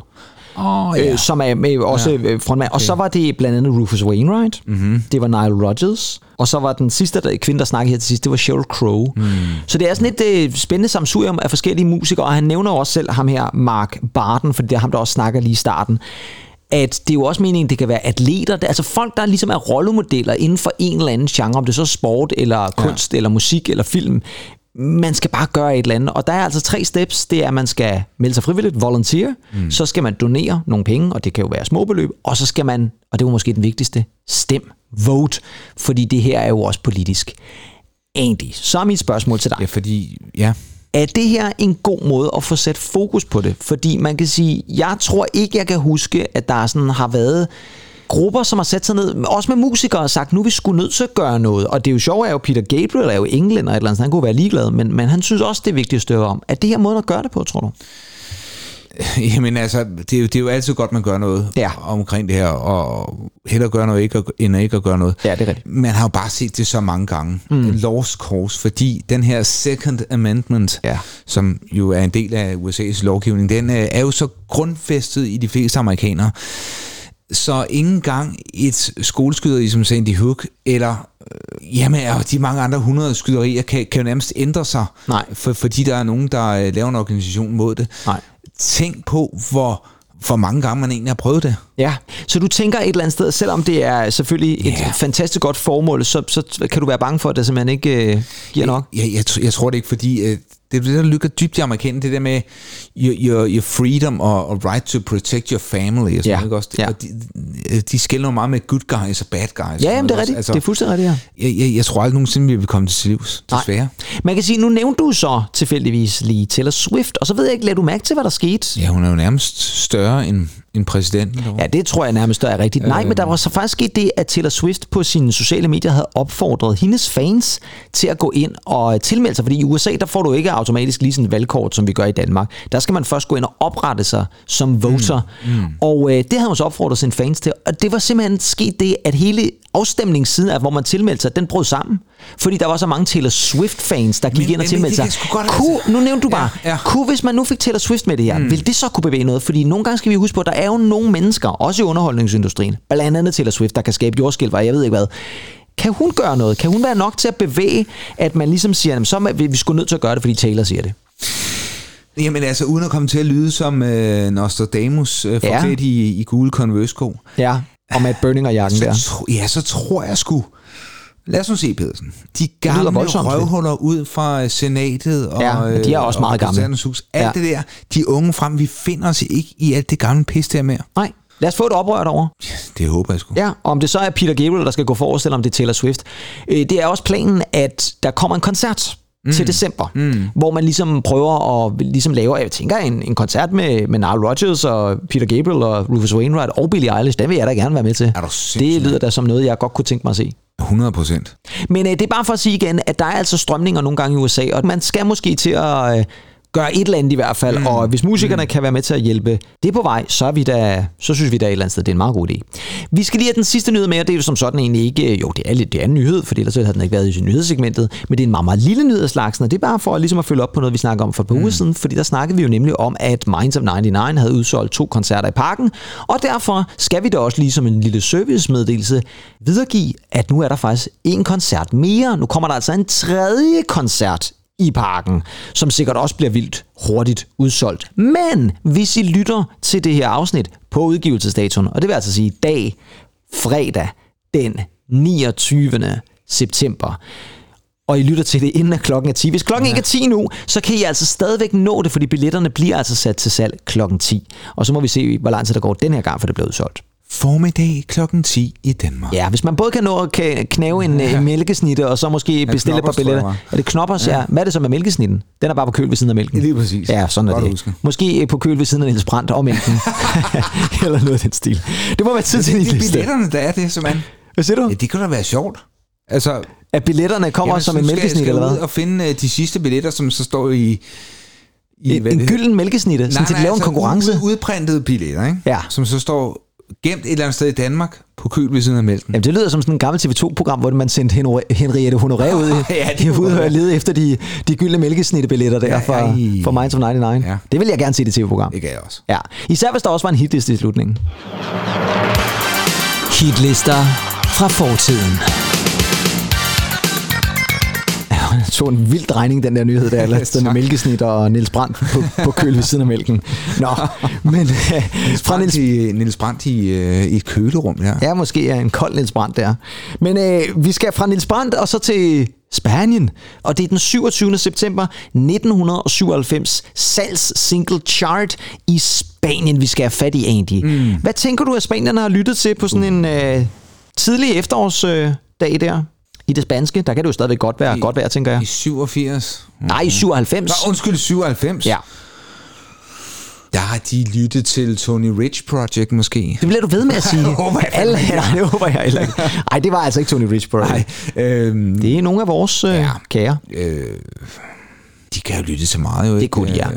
Åh, øh, som er med også Ja. ja. frontmand. Og så var det blandt andet Rufus Wainwright. Mm-hmm. Det var Nile Rodgers. Og så var den sidste der, kvinde, der snakkede her til sidst, det var Sheryl Crow. Mm. Så det er sådan et øh, spændende samsurium af forskellige musikere, og han nævner også selv ham her, Mark Barden, for det er ham, der også snakker lige i starten at det er jo også meningen, det kan være atleter, det, altså folk, der ligesom er rollemodeller inden for en eller anden genre, om det er så sport, eller kunst, ja. eller musik, eller film. Man skal bare gøre et eller andet. Og der er altså tre steps. Det er, at man skal melde sig frivilligt, volunteer. Mm. Så skal man donere nogle penge, og det kan jo være små beløb. Og så skal man, og det var måske den vigtigste, stem, vote. Fordi det her er jo også politisk. Andy, så er mit spørgsmål til dig. Ja, fordi, ja. er det her en god måde at få sat fokus på det? Fordi man kan sige, jeg tror ikke, jeg kan huske, at der sådan har været grupper, som har sat sig ned, også med musikere, og sagt, nu er vi sgu nødt til at gøre noget. Og det er jo sjovt, at jo Peter Gabriel er jo englænder et eller andet, han kunne være ligeglad, men, men han synes også, det er vigtigt at støtte om. Er det her måden at gøre det på, tror du? Jamen altså, det er, jo, det er jo altid godt, man gør noget ja. omkring det her, og hellere gøre noget ikke, at- end ikke at gøre noget. Ja, det er rigtigt. Man har jo bare set det så mange gange. Mm. Lost cause, fordi den her Second Amendment, ja. som jo er en del af USA's lovgivning, den øh, er jo så grundfæstet i de fleste amerikanere. Så ingen gang et skoleskyderi som Sandy Hook, eller øh, jamen, og de mange andre hundrede skyderier, kan, kan jo nærmest ændre sig, Nej. For, fordi der er nogen, der øh, laver en organisation mod det. Nej. Tænk på, hvor, hvor mange gange man egentlig har prøvet det. Ja, så du tænker et eller andet sted, selvom det er selvfølgelig et Ja. fantastisk godt formål, så, så kan du være bange for, at det simpelthen ikke øh, giver nok? Jeg, jeg, tr- jeg tror det ikke, fordi øh, det er det, der lykker dybt i amerikaner, det der med your, your, your freedom og, og right to protect your family. Og sådan Ja, noget, ikke også? ja. Og de, de skiller meget med good guys og bad guys. Ja, jamen, det er rigtigt. Altså, det er fuldstændig rigtigt, ja. jeg, jeg, jeg tror aldrig nogensinde, vi vil komme til livs, desværre. Man kan sige, nu nævnte du så tilfældigvis lige Taylor Swift, og så ved jeg ikke, lad du mærke til, hvad der skete? Ja, hun er jo nærmest større end, end præsidenten. derovre. Ja, det tror jeg nærmest er rigtigt. Nej, men der var så faktisk sket det, at Taylor Swift på sine sociale medier havde opfordret hendes fans til at gå ind og tilmelde sig, fordi i USA, der får du ikke automatisk lige sådan et valgkort, som vi gør i Danmark. Der skal man først gå ind og oprette sig som voter. Mm. Mm. Og øh, det havde hun så opfordret sine fans til, og det var simpelthen sket det, at hele afstemningssiden af, hvor man tilmeldte sig, den brød sammen. Fordi der var så mange Taylor Swift-fans, der gik Men- ind og tilmeldte sig. Kunne, nu nævnte du bare, Ja, ja. kunne hvis man nu fik Taylor Swift med det her, mm. vil det så kunne bevæge noget? Fordi nogle gange skal vi huske på, at der er jo nogle mennesker, også i underholdningsindustrien, blandt andet Taylor Swift, der kan skabe jordskælv, og jeg ved ikke hvad. Kan hun gøre noget? Kan hun være nok til at bevæge, at man ligesom siger, "Jamen, så er vi sgu nødt til at gøre det, fordi Taylor siger det? Jamen altså, uden at komme til at lyde som øh, Nostradamus øh, Ja. forklædt i, i gule Converse-sko. Ja, og med et burning og jakken så, der. ja, så tror jeg sgu... Lad os nu se, Pedersen. De gamle røvhuller ud fra øh, senatet og, Ja, de er også øh, og meget gamle. repræsentanternes Hus. Alt Ja. det der, de unge frem, vi finder os ikke i alt det gamle pis der mere. Nej, lad os få et oprør over. Det håber jeg sgu. Ja, og om det så er Peter Gabriel, der skal gå forrest, eller om det er Taylor Swift. Øh, Det er også planen, at der kommer en koncert mm. til december, mm. hvor man ligesom prøver at ligesom lave, jeg tænker, en, en koncert med, med Nile Rodgers og Peter Gabriel og Rufus Wainwright og Billie Eilish. Den vil jeg da gerne være med til. Er du det lyder da som noget, jeg godt kunne tænke mig at se. 100 procent. Men øh, det er bare for at sige igen, at der er altså strømninger nogle gange i USA, og man skal måske til at øh, gøre et eller andet i hvert fald, mm. og hvis musikerne mm. kan være med til at hjælpe det på vej, så, er vi da, så synes vi da et eller andet sted, det er en meget god idé. Vi skal lige have den sidste nyhed med, og det er jo som sådan egentlig ikke, jo det er lidt det er en nyhed, for ellers havde den ikke været i nyhedssegmentet, men det er en meget, meget lille nyhed af slagsen, og det er bare for at, ligesom at følge op på noget, vi snakker om for et par mm. uger siden, fordi der snakkede vi jo nemlig om, at Minds of 99 havde udsolgt to koncerter i parken, og derfor skal vi da også lige som en lille servicemeddelelse videregive, at nu er der faktisk en koncert mere. Nu kommer der altså en tredje koncert i parken, som sikkert også bliver vildt hurtigt udsolgt. Men hvis I lytter til det her afsnit på udgivelsesdatoen, og det vil altså sige dag, fredag, den 29. september, og I lytter til det inden klokken er 10. Hvis klokken ja. ikke er 10 nu, så kan I altså stadigvæk nå det, fordi billetterne bliver altså sat til salg klokken 10. Og så må vi se, hvor lang tid der går den her gang, for det bliver udsolgt. Formiddag klokken 10 i Danmark. Ja, hvis man både kan nå at knæve en, ja. en mælkesnitte, og så måske bestille et par billetter. Er det knoppers? Ja. Ja. ja. Hvad er det så med mælkesnitten? Den er bare på køl ved siden af mælken. Lige præcis. Ja, sådan er Godt det. husket. Måske på køl ved siden af Niels Brandt og mælken. Eller noget af den stil. Det må være tid til en det er billetterne, der er det, som man... Hvad siger du? Ja, det kan da være sjovt. Altså, At billetterne kommer Jamen, som en mælkesnit, skal eller hvad? og finde øh, de sidste billetter, som så står i... i En, en det gylden mælkesnitte, sådan til at lave en konkurrence. Ud, udprintede billetter, ikke? Ja. Som så står gemt et eller andet sted i Danmark på køl ved siden af mælken. Jamen, det lyder som sådan en gammel TV2-program, hvor man sendte Henri- Henriette Honoré ud, i, Ja, det ud og lede efter de, de gyldne mælkesnittebilletter der Ja, for, ej. for Minds of 99. Ja. Det vil jeg gerne se i det tv-program. Det kan jeg også. Ja. Især hvis der også var en hitliste i slutningen. Hitlister fra fortiden. Tog en vild drejning, den der nyhed der, eller den med mælkesnit og Niels Brandt på, på køl ved siden af mælken. Nå, men øh, Niels fra Brandt Niels i, Niels Brandt i, øh, i et kølerum, ja. Ja, måske er en kold Niels Brandt der. Men øh, vi skal fra Niels Brandt og så til Spanien. Og det er den 27. september 1997 salgs single chart i Spanien, vi skal have fat i, Andy. Mm. Hvad tænker du, at spanierne har lyttet til på sådan en øh, tidlig efterårsdag øh, der? I det spanske. Der kan det jo stadigvæk godt være, I, godt være, tænker jeg. I 87? Nej, i 97. Nå, undskyld, 97? Ja. Der har de lyttet til Tony Rich Project måske. Det bliver du ved med at sige. håber jeg Alle, nej, det håber jeg heller ikke. Nej, det var altså ikke Tony Rich Project. Nej, øhm, det er nogle af vores øh, ja, kære. Øh, de kan jo lytte til meget, jo ikke? Det kunne de, ja.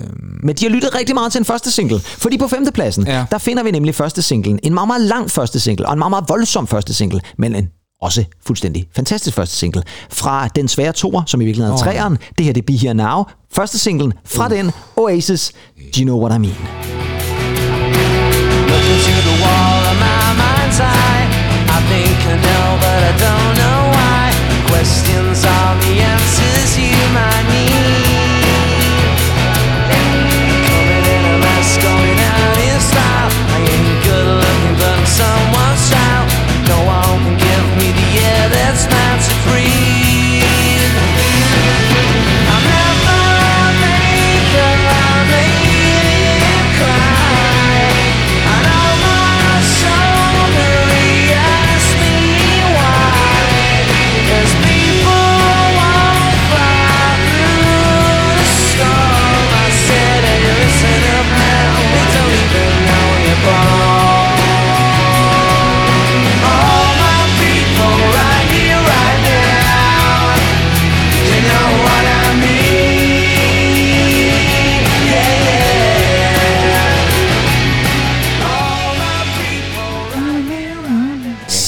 Men de har lyttet rigtig meget til en første single. Fordi på femtepladsen, ja. der finder vi nemlig første singlen. En meget, meget lang første single, og en meget, meget voldsom første single. Men en også fuldstændig fantastisk første single. Fra den svære toer, som i virkeligheden er oh. træeren. Det her, det er Be Here Now. Første singlen fra uh. den, Oasis, Do You Know What I Mean? Looking to the wall of my mind's eye I think I know, but I don't know why Questions are the answers you might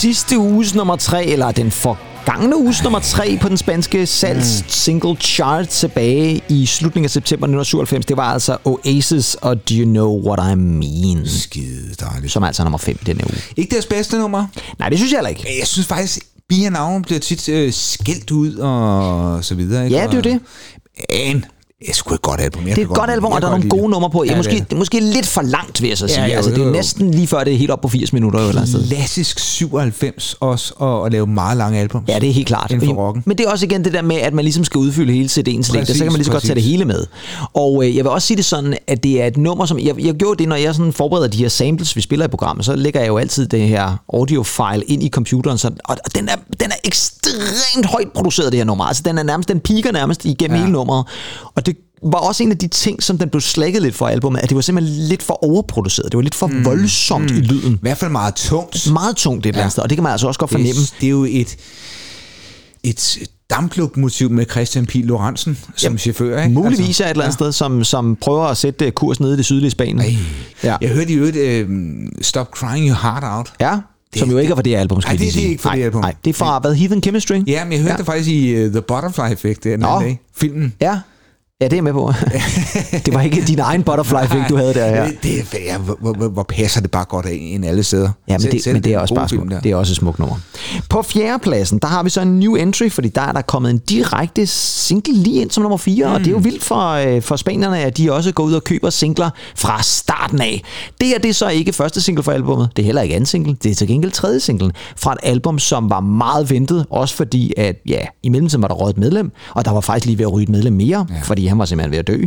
Sidste uges nummer tre, eller den forgangne uges nummer tre på den spanske salgs single chart tilbage i slutningen af september 1997, det var altså Oasis og Do You Know What I Mean? Skide dejligt. Som altså er nummer 5 denne uge. Ikke deres bedste nummer? Nej, det synes jeg heller ikke. Jeg synes faktisk, Be Now bliver tit øh, skældt ud og så videre. Ikke? Ja, det er jo det. Men det er sgu et godt album. Jeg det er et godt album, jeg og der er nogle gode numre på. Ja, Ja, måske, det måske lidt for langt, vil jeg så sige. Ja, jo, altså, det er jo. næsten lige før, det er helt op på 80 minutter. Eller sted. Klassisk 97 også, og at lave meget lange album. Ja, det er helt klart. Inden for rocken. Men det er også igen det der med, at man ligesom skal udfylde hele CD'ens længde, så kan man lige så godt tage det hele med. Og øh, jeg vil også sige det sådan, at det er et nummer, som... Jeg, jeg gjorde det, når jeg sådan forbereder de her samples, vi spiller i programmet, så lægger jeg jo altid det her audio-file ind i computeren, så, og, og den, er, den er ekstremt højt produceret, det her nummer. Altså, den er nærmest, den piker nærmest igennem ja. hele nummeret. Og det var også en af de ting, som den blev slækket lidt for albumet, at det var simpelthen lidt for overproduceret. Det var lidt for mm. voldsomt mm. i lyden. I hvert fald meget tungt. Meget tungt det et eller andet sted, og det kan man altså også godt fornemme. Det, det er jo et, et damplokomotiv med Christian P. Lorentzen som chauffør. Ikke? Muligvis altså, er et eller andet ja. sted, som, som prøver at sætte kurs nede i det sydlige Spanien. Ej. Ja. Jeg hørte jo et uh, Stop Crying Your Heart Out. Ja, det, som jo ikke er fra det album, skal Nej, det, det er ikke fra nej, det album. Nej, det er fra, hvad, Heathen Chemistry? Ja, men jeg hørte Ja. ja. det faktisk i uh, The Butterfly Effect den Nå. anden dag. Filmen. Ja, ja det er med på. det var ikke din egen butterfly effect, du havde der. Ja. Det, det, er- ja, hvor, hvor, hvor passer det bare godt af end alle steder. Ja, men Selv- det, selv men det er også bare der. Det er også et smukt nummer. På fjerdepladsen, der har vi så en new entry, fordi der er der kommet en direkte single lige ind som nummer 4, mm. og det er jo vildt for, øh, for spanierne, at de også går ud og køber singler fra starten af. Det her det er så ikke første single for albummet, det er heller ikke anden single, det er til gengæld tredje single fra et album, som var meget ventet, også fordi, at ja, i mellemtiden var der røget et medlem, og der var faktisk lige ved at ryge et medlem mere, ja. fordi han var simpelthen ved at dø.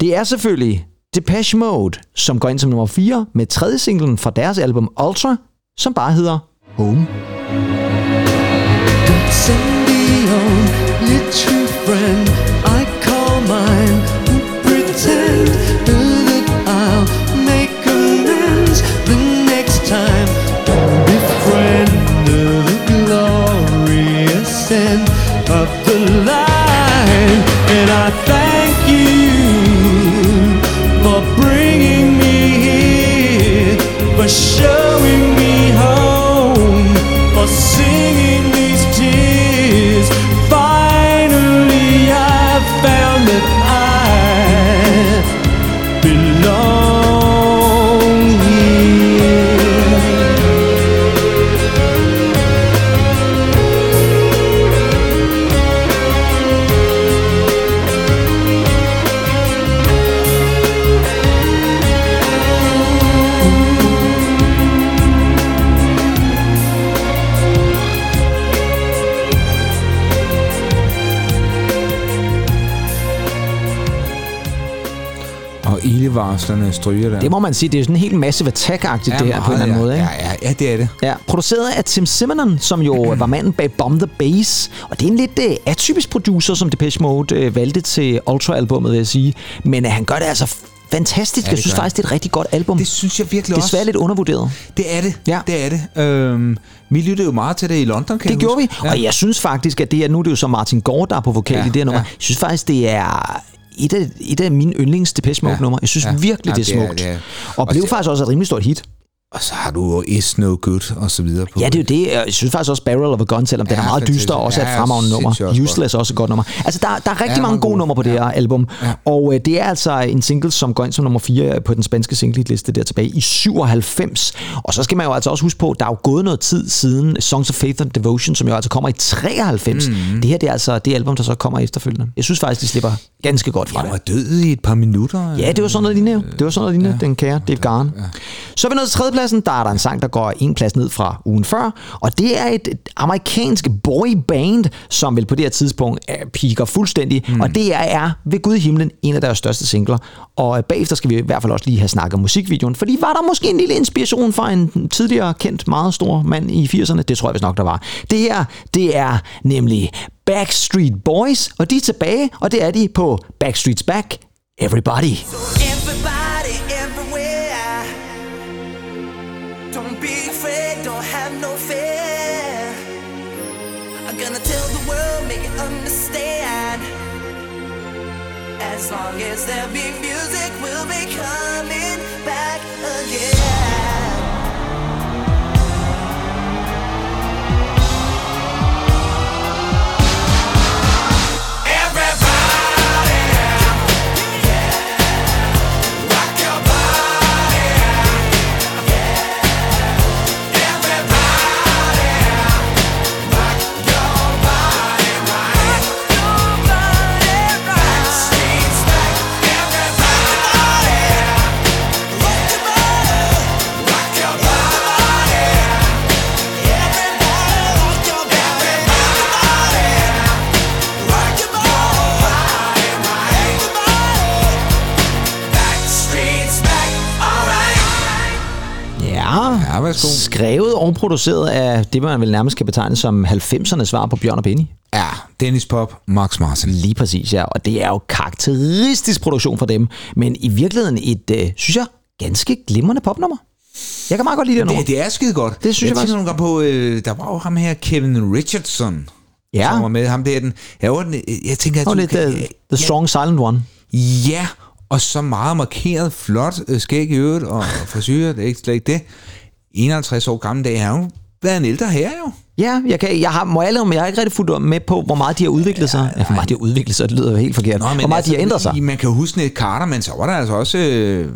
Det er selvfølgelig Depeche Mode, som går ind som nummer 4 med tredje singlen fra deres album Ultra, som bare hedder Home. Send me on, little friend, I call mine. Raslerne stryger der. Det må man sige, det er sådan helt Massive Attack-agtigt Ja, det her på en eller anden måde. ja. Ikke? Ja, ja, ja, det er det. Ja, produceret af Tim Simonon, som jo var manden bag Bomb the Bass. Og det er en lidt uh, atypisk producer, som Depeche Mode uh, valgte til Ultra-albummet, vil jeg sige. Men uh, han gør det altså fantastisk. Ja, jeg synes faktisk, det er et rigtig godt album. Det synes jeg virkelig Desværre også. lidt undervurderet. Det er det. Ja. Det er det. Øhm, vi lyttede jo meget til det i London, kan Det gjorde vi, huske. ja. og jeg synes faktisk, at det er, nu er det jo så Martin Gård, der er på vokal ja, i det her nummer. ja. Jeg synes faktisk, det er et af, et af mine yndlings Depeche Mode Ja, numre. Jeg synes ja. virkelig, Ja, det er smukt. det er- Og og blev det- faktisk også et rimelig stort hit. Og så har du Is No Good og så videre på. Ja, det er jo det. Jeg synes faktisk også Barrel of a Gun, selvom ja, den er Ja, meget dyster, også er Ja, et fremragende nummer. også Useless er også et godt nummer. Altså, der, der er rigtig Ja, mange gode numre på det her album. Ja. Og øh, det er altså en single, som går ind som nummer 4 på den spanske singletliste der tilbage i 97. Og så skal man jo altså også huske på, der er jo gået noget tid siden Songs of Faith and Devotion, som jo altså kommer i 93. Mhm. Mm. Det her det er altså det album, der så kommer efterfølgende. Jeg synes faktisk, de slipper ganske godt fra Jeg det. var død i et par minutter. Ja, det var sådan noget lignende. Det var sådan noget lignende, ja. den kære Dave Garn. Ja. Så er vi nået til tredjepladsen. Der er der en sang, der går en plads ned fra ugen før. Og det er et amerikansk boyband, som vel på det her tidspunkt er, piker fuldstændig. Mm. Og det er, er ved Gud i himlen en af deres største singler. Og øh, bagefter skal vi i hvert fald også lige have snakket om musikvideoen. Fordi var der måske en lille inspiration fra en tidligere kendt, meget stor mand i 80'erne? Det tror jeg vist nok, der var. Det her, det er nemlig Backstreet Boys. Og de er tilbage, og det er de på Backstreet's Back. Everybody. Everybody, As long as there be Ja, Ja, værsgo. skrevet og produceret af det, man vel nærmest kan betegne som 90'ernes svar på Bjørn og Benny. Ja, Dennis Pop, Max Martin. Lige præcis, ja. Og det er jo karakteristisk produktion for dem, men i virkeligheden et, øh, synes jeg, ganske glimrende popnummer. Jeg kan meget godt lide det nummer. Det, det er skide godt. Det synes jeg jeg faktisk. gange på, øh, der var jo ham her, Kevin Richardson, Ja. som var med. Ham der, den, jeg, var den, jeg tænker, at du lidt kan- uh, The Strong Silent One. Ja, og så meget markeret, flot øh, skæg i øvrigt, og frisyrer, det er ikke slet ikke det. 51 år gammel dag, har jo været en ældre herre jo. Ja, jeg, kan, jeg har, må jeg, men jeg har ikke rigtig fulgt med på, hvor meget de har udviklet sig. Ja, hvor meget de har udviklet sig, det lyder jo helt forkert. Nå, men hvor meget altså, de har ændret sig. Man kan jo huske Ned Carter, men så var der altså også... Øh,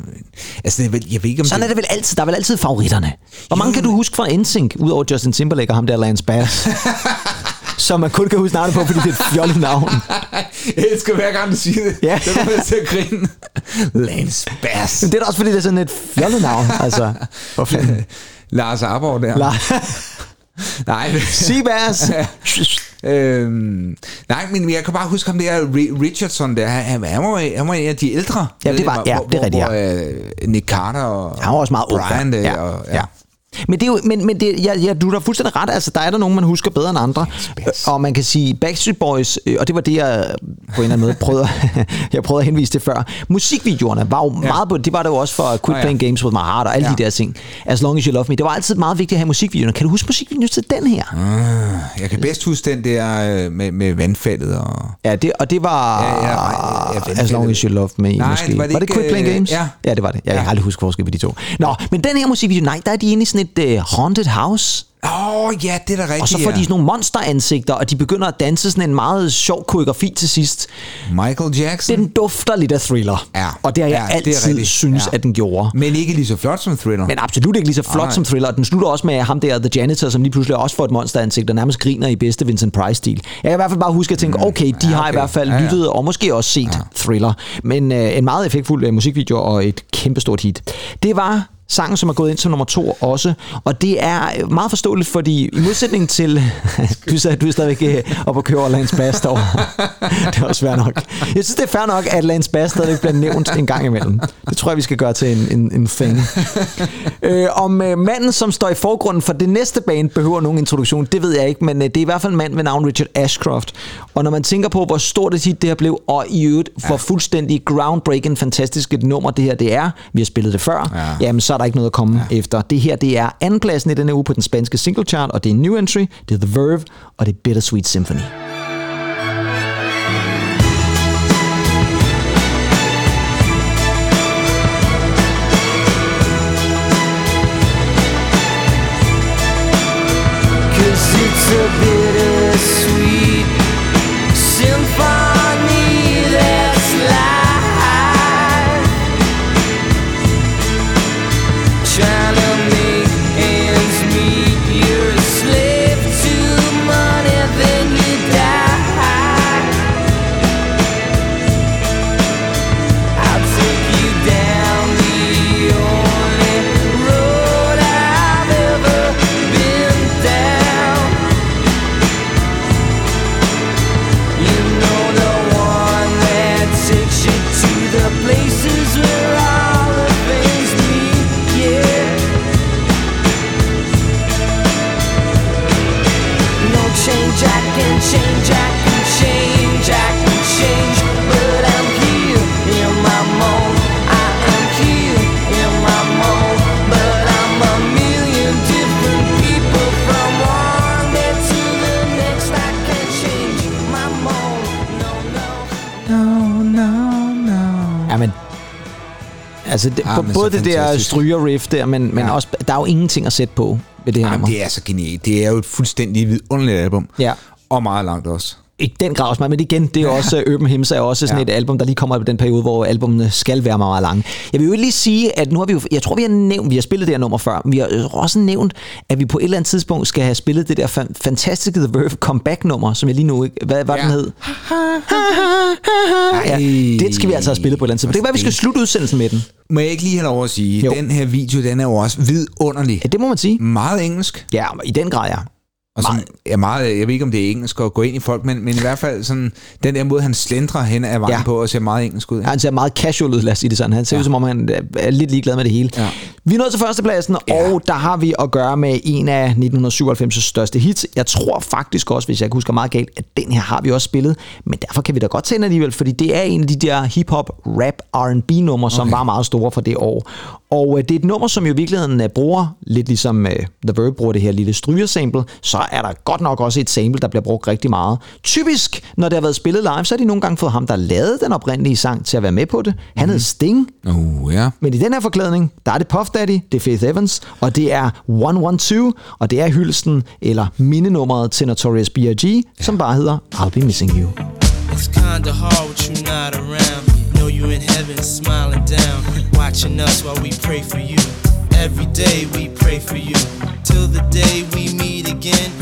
altså, det vel- jeg ved ikke, om Sådan er det vel altid. Der er vel altid favoritterne. Hvor mange kan du huske fra NSYNC, udover Justin Timberlake og ham der Lance Bass? som man kun kan huske navnet på, fordi det er et fjollet navn. Jeg elsker hver gang, du siger det. Ja. Det er til at grine. Lance Bass. Men det er da også, fordi det er sådan et fjollet navn. Altså, hvor fanden? Lars Arborg der. La- Nej. Seabass. øhm, nej, men jeg kan bare huske ham der, Ri- Richardson der, han, han, var, han var en af de ældre. Ja, det var- ja, hvor, det er rigtigt, Hvor, øh, Nick Carter og Han var også meget Brian, ja. der, Ja, og, ja. Men, det er jo, men, men det, ja, ja, du da fuldstændig ret. Altså, der er der nogen, man husker bedre end andre. Og man kan sige, Backstreet Boys, øh, og det var det, jeg på en eller anden måde prøvede, jeg prøvede at henvise til før. Musikvideoerne var jo ja. meget på, det var det jo også for Quit Nå ja. Playing Games With My Heart og alle Ja. de der ting. As Long As You Love Me. Det var altid meget vigtigt at have musikvideoerne. Kan du huske musikvideoen til den her? Ah, jeg kan bedst huske den der øh, med, med vandfaldet og... Ja, det, og det var Ja, ja, ja, ja, As Long As You Love Me, Nej, måske. var det var det ikke, Quit Playing øh, Games? ja. ja, det var det. Jeg kan Ja. aldrig huske forskel på de to. Nå, men den her musikvideo, nej, der er de inde i sådan et uh, haunted house. Åh, oh, ja, det er da rigtigt, Og så får ja. de sådan nogle monsteransigter, og de begynder at danse sådan en meget sjov koreografi til sidst. Michael Jackson. Den dufter lidt af thriller. Ja. Og det har jeg Ja, det altid rigtigt. synes, Ja. at den gjorde. Men ikke lige så flot som Thriller. Men absolut ikke lige så flot Nej. som thriller. Den slutter også med ham der, The Janitor, som lige pludselig også får et monsteransigt og nærmest griner i bedste Vincent Price-stil. Jeg kan i hvert fald bare huske at tænke, okay, de Mm. Ja, har i okay. hvert fald Ja, ja. lyttet og måske også set Thriller. Men øh, en meget effektfuld øh, musikvideo og et kæmpestort hit. Det var sangen, som er gået ind som nummer to også. Og det er meget forståeligt, fordi i modsætning til... du sagde, du er stadigvæk øh, oppe og køre over Lance Bass det er også fair nok. Jeg synes, det er fair nok, at Lance Bass stadigvæk bliver nævnt en gang imellem. Det tror jeg, vi skal gøre til en, en, en thing. øh, om øh, manden, som står i forgrunden for det næste band, behøver nogen introduktion, det ved jeg ikke, men øh, det er i hvert fald en mand ved navn Richard Ashcroft. Og når man tænker på, hvor stort et hit det her blev, og i øvrigt for fuldstændig groundbreaking, fantastisk et nummer det her det er, vi har spillet det før, ja. jamen så er der ikke noget at komme ja. efter. Det her, det er andenpladsen i denne uge på den spanske single chart, og det er en new entry, det er The Verve, og det er Bittersweet Symphony. Altså, det, Ah, ah, både det der stryger-riff der, men, men også, der er jo ingenting at sætte på ved det her Jamen, nummer. det er så genialt. Det er jo et fuldstændig vidunderligt album. Ja. Og meget langt også. I den grad også men igen, det er også, Urban Hymns er også sådan Ja. et album, der lige kommer i den periode, hvor albumene skal være meget, meget lange. Jeg vil jo lige sige, at nu har vi jo, jeg tror vi har nævnt, vi har spillet det her nummer før, men vi har jo også nævnt, at vi på et eller andet tidspunkt skal have spillet det der fan- fantastiske The Verve comeback-nummer, som jeg lige nu ikke, hvad var ja. den hed? Ja, det skal vi altså have spillet på et eller andet tidspunkt. Det kan være, vi skal slutte udsendelsen med den. Må jeg ikke lige have lov at sige, Jo. den her video, den er jo også vidunderlig. Ja, det må man sige. Meget engelsk. Ja, i den grad, ja. Og som, ja, meget, jeg ved ikke, om det er engelsk at gå ind i folk, men, men i hvert fald sådan, den der måde, han slendrer hen ad vejen Ja. på, og ser meget engelsk ud. Ja, han ser meget casual ud, lad os sige det sådan. Han ser ja. ud, som om han er lidt ligeglad med det hele. Ja. Vi er nået til førstepladsen, ja. og der har vi at gøre med en af 1997's største hits. Jeg tror faktisk også, hvis jeg ikke husker meget galt, at den her har vi også spillet, men derfor kan vi da godt tage den alligevel, fordi det er en af de der hip-hop, rap, R&B numre, som var meget store for det år. Og øh, det er et nummer, som jo i virkeligheden øh, bruger, lidt ligesom øh, The Verb bruger det her lille strygersample, så er der godt nok også et sample, der bliver brugt rigtig meget. Typisk, når det har været spillet live, så har de nogle gange fået ham, der lavede den oprindelige sang, til at være med på det. Han hed Sting, Uh, ja. men i den her forklædning, der er det Puff Daddy, det er Faith Evans, og det er 112, og det er hyldelsen, eller mindenummeret til Notorious B.I.G., som bare hedder I'll Be Missing You. It's kinda hard with you not around. Know you in heaven, smiling down, watching us while we pray for you. Every day we pray for you, till the day we meet again.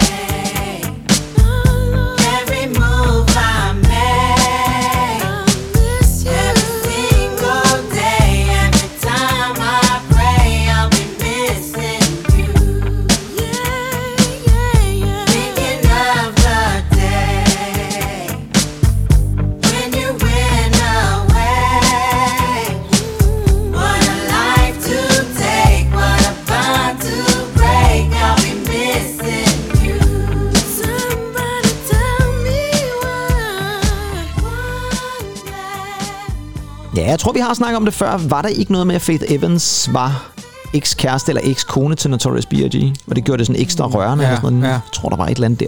Har snakket om det før. Var der ikke noget med, at Faith Evans var eks-kæreste eller eks-kone til Notorious B.I.G.? Og det gjorde det sådan ekstra rørende. Ja, eller sådan noget. ja. Jeg tror, der var et eller andet der.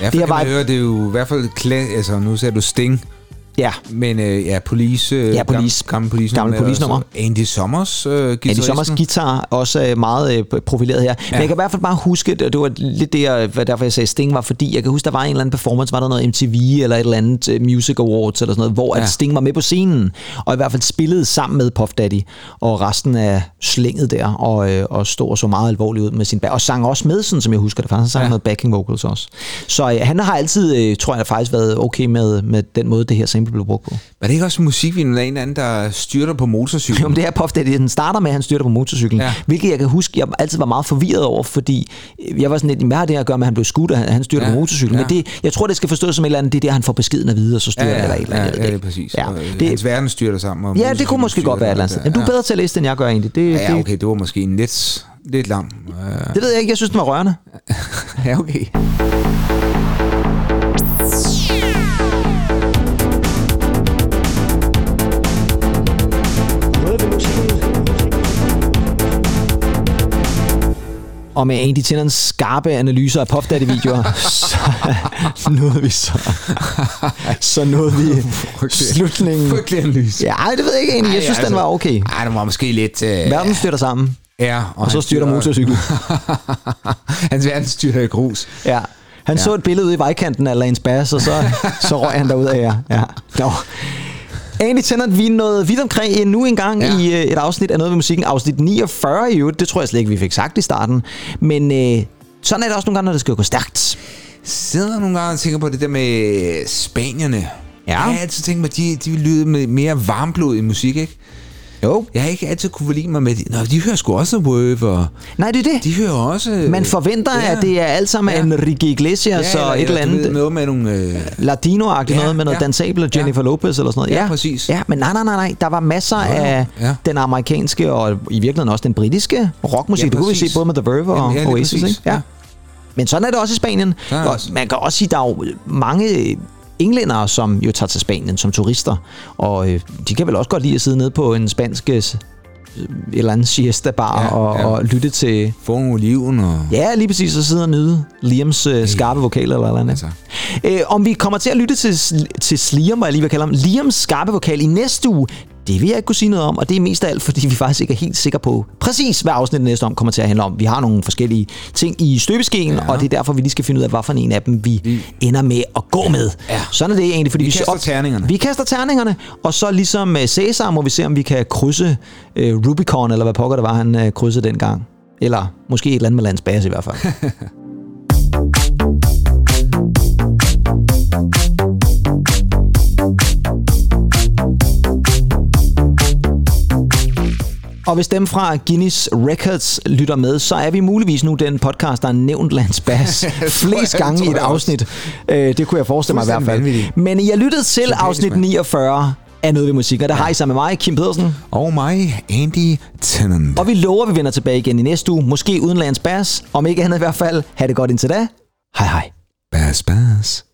Ja, Det det her er var høre, det er jo i hvert fald klæ, altså nu ser du Sting. Ja. Men øh, ja, police, øh, Ja, Police. Gamle, gamle police. Gamle nummer, Police-nummer. og så Andy Sommers øh, guitaristen. Andy Sommers guitar også øh, meget øh, profileret her. Men Ja. jeg kan i hvert fald bare huske, det det var lidt det, jeg, derfor jeg sagde Sting var, fordi jeg kan huske, der var en eller anden performance, var der noget MTV eller et eller andet øh, Music Awards eller sådan noget, hvor ja. At Sting var med på scenen, og i hvert fald spillede sammen med Puff Daddy, og resten af slænget der, og, øh, og stod og så meget alvorligt ud med sin bag, og sang også med, sådan som jeg husker det, faktisk han sang ja. Noget backing vocals også. Så øh, han har altid, øh, tror jeg, faktisk været okay med, med den måde, det her sample blev brugt på. Var det ikke også musikvideoen af en eller anden, der styrter på motorcykel? Jo, men det her Puff Daddy, den starter med, at han styrter på motorcyklen. Ja. Ja. Hvilket jeg kan huske, jeg altid var meget forvirret over, fordi jeg var sådan lidt, hvad har det at gøre med, at han blev skudt, og han, styrter Ja, på motorcyklen? ja. Men det, jeg tror, det skal forstås som et eller andet, det er der, han får beskeden at vide, og så styrter Ja, ja, eller et eller ja, andet. ved ja, det det er præcis. Ja, øh, det, Hans verden styrter sammen. Og ja, det kunne måske godt være et eller andet. Jamen, du er bedre til at læse, end jeg gør egentlig. Det, Ja, ja, det, okay, det var måske en lidt, lidt lang. Uh, det ved jeg ikke, jeg synes, den var rørende. ja, okay. Og med Andy Tennants skarpe analyser af Puff Daddy-videoer, så nåede vi så, så nåede vi slutningen. Frygtelig analyse. Ja, ej, det ved jeg ikke egentlig. Jeg Ej, synes, den altså, var okay. Ej, den var måske lidt... Uh, Verden styrter sammen, ja, og så han styrter motorcyklen. Hans verden styrter i grus. Ja. Han ja. så et billede ude i vejkanten af Lance Bass, og så, så røg han derud af jer. Ja. Nå. Andy Tennant, vi er nået vidt omkring endnu en gang ja. i øh, et afsnit af Noget ved Musikken. Afsnit 49 i øvrigt. Det tror jeg slet ikke, vi fik sagt i starten. Men øh, sådan er det også nogle gange, når det skal gå stærkt. sidder nogle gange og tænker på det der med spanierne. Ja. Jeg har altid tænkt mig, at de, de vil lyde med mere varmblod i musik, ikke? Jo. Jeg har ikke altid kunne forlige mig med det. Nå, de hører sgu også Wave, og Nej, det er det. de hører også... Man forventer, ja. at det er alt sammen ja. Enrique Iglesias ja, og et eller ved, andet noget med nogle... Øh, latino-agtigt Ja, noget med noget ja. dansable Jennifer Lopez eller sådan noget. Ja, præcis. Ja, men nej, nej, nej, nej. Der var masser af ja. den amerikanske og i virkeligheden også den britiske rockmusik. Ja, det kunne vi se både med The Verve og Jamen, ja, Oasis, præcis. ikke? Ja. Ja. Men sådan er det også i Spanien. Og man kan også sige, der er jo mange englændere, som jo tager til Spanien som turister. Og øh, de kan vel også godt lide at sidde nede på en spansk øh, et eller andet siesta-bar Ja, og, ja. og lytte til... Få nogle oliven og... Ja, lige præcis, og sidde og nyde Liams øh, skarpe vokaler eller eller andet. Altså. Øh, om vi kommer til at lytte til, til Sliam, hvad jeg lige vil kalde ham, Liams skarpe vokal i næste uge, det vil jeg ikke kunne sige noget om, og det er mest af alt, fordi vi faktisk ikke er helt sikre på præcis, hvad afsnittet næste om kommer til at handle om. Vi har nogle forskellige ting i støbeskeen, ja. og det er derfor, vi lige skal finde ud af, hvad for en af dem vi, vi ender med at gå med. Ja. Sådan er det egentlig, fordi Vi vi, kaster terningerne. Vi kaster terningerne, og så ligesom øh, Cæsar må vi se, om vi kan krydse øh, Rubicon, eller hvad pokker det var, han øh, krydsede dengang. Eller måske et eller andet med Lands i hvert fald. Og hvis dem fra Guinness Records lytter med, så er vi muligvis nu den podcast, der har nævnt Lance Bass flest jeg- gange i et jeg afsnit. Øh, det kunne jeg forestille mig i hvert fald. vanvittigt. Men har lyttet til afsnit mand. 49 af Noget ved Musik, og der har I sammen med mig, Kim Pedersen. Og mig, Andy Tennant. Og vi lover, at vi vender tilbage igen i næste uge, måske uden Lance Bass. Om ikke andet i hvert fald. Ha' det godt indtil da. Hej hej. Bas, bas.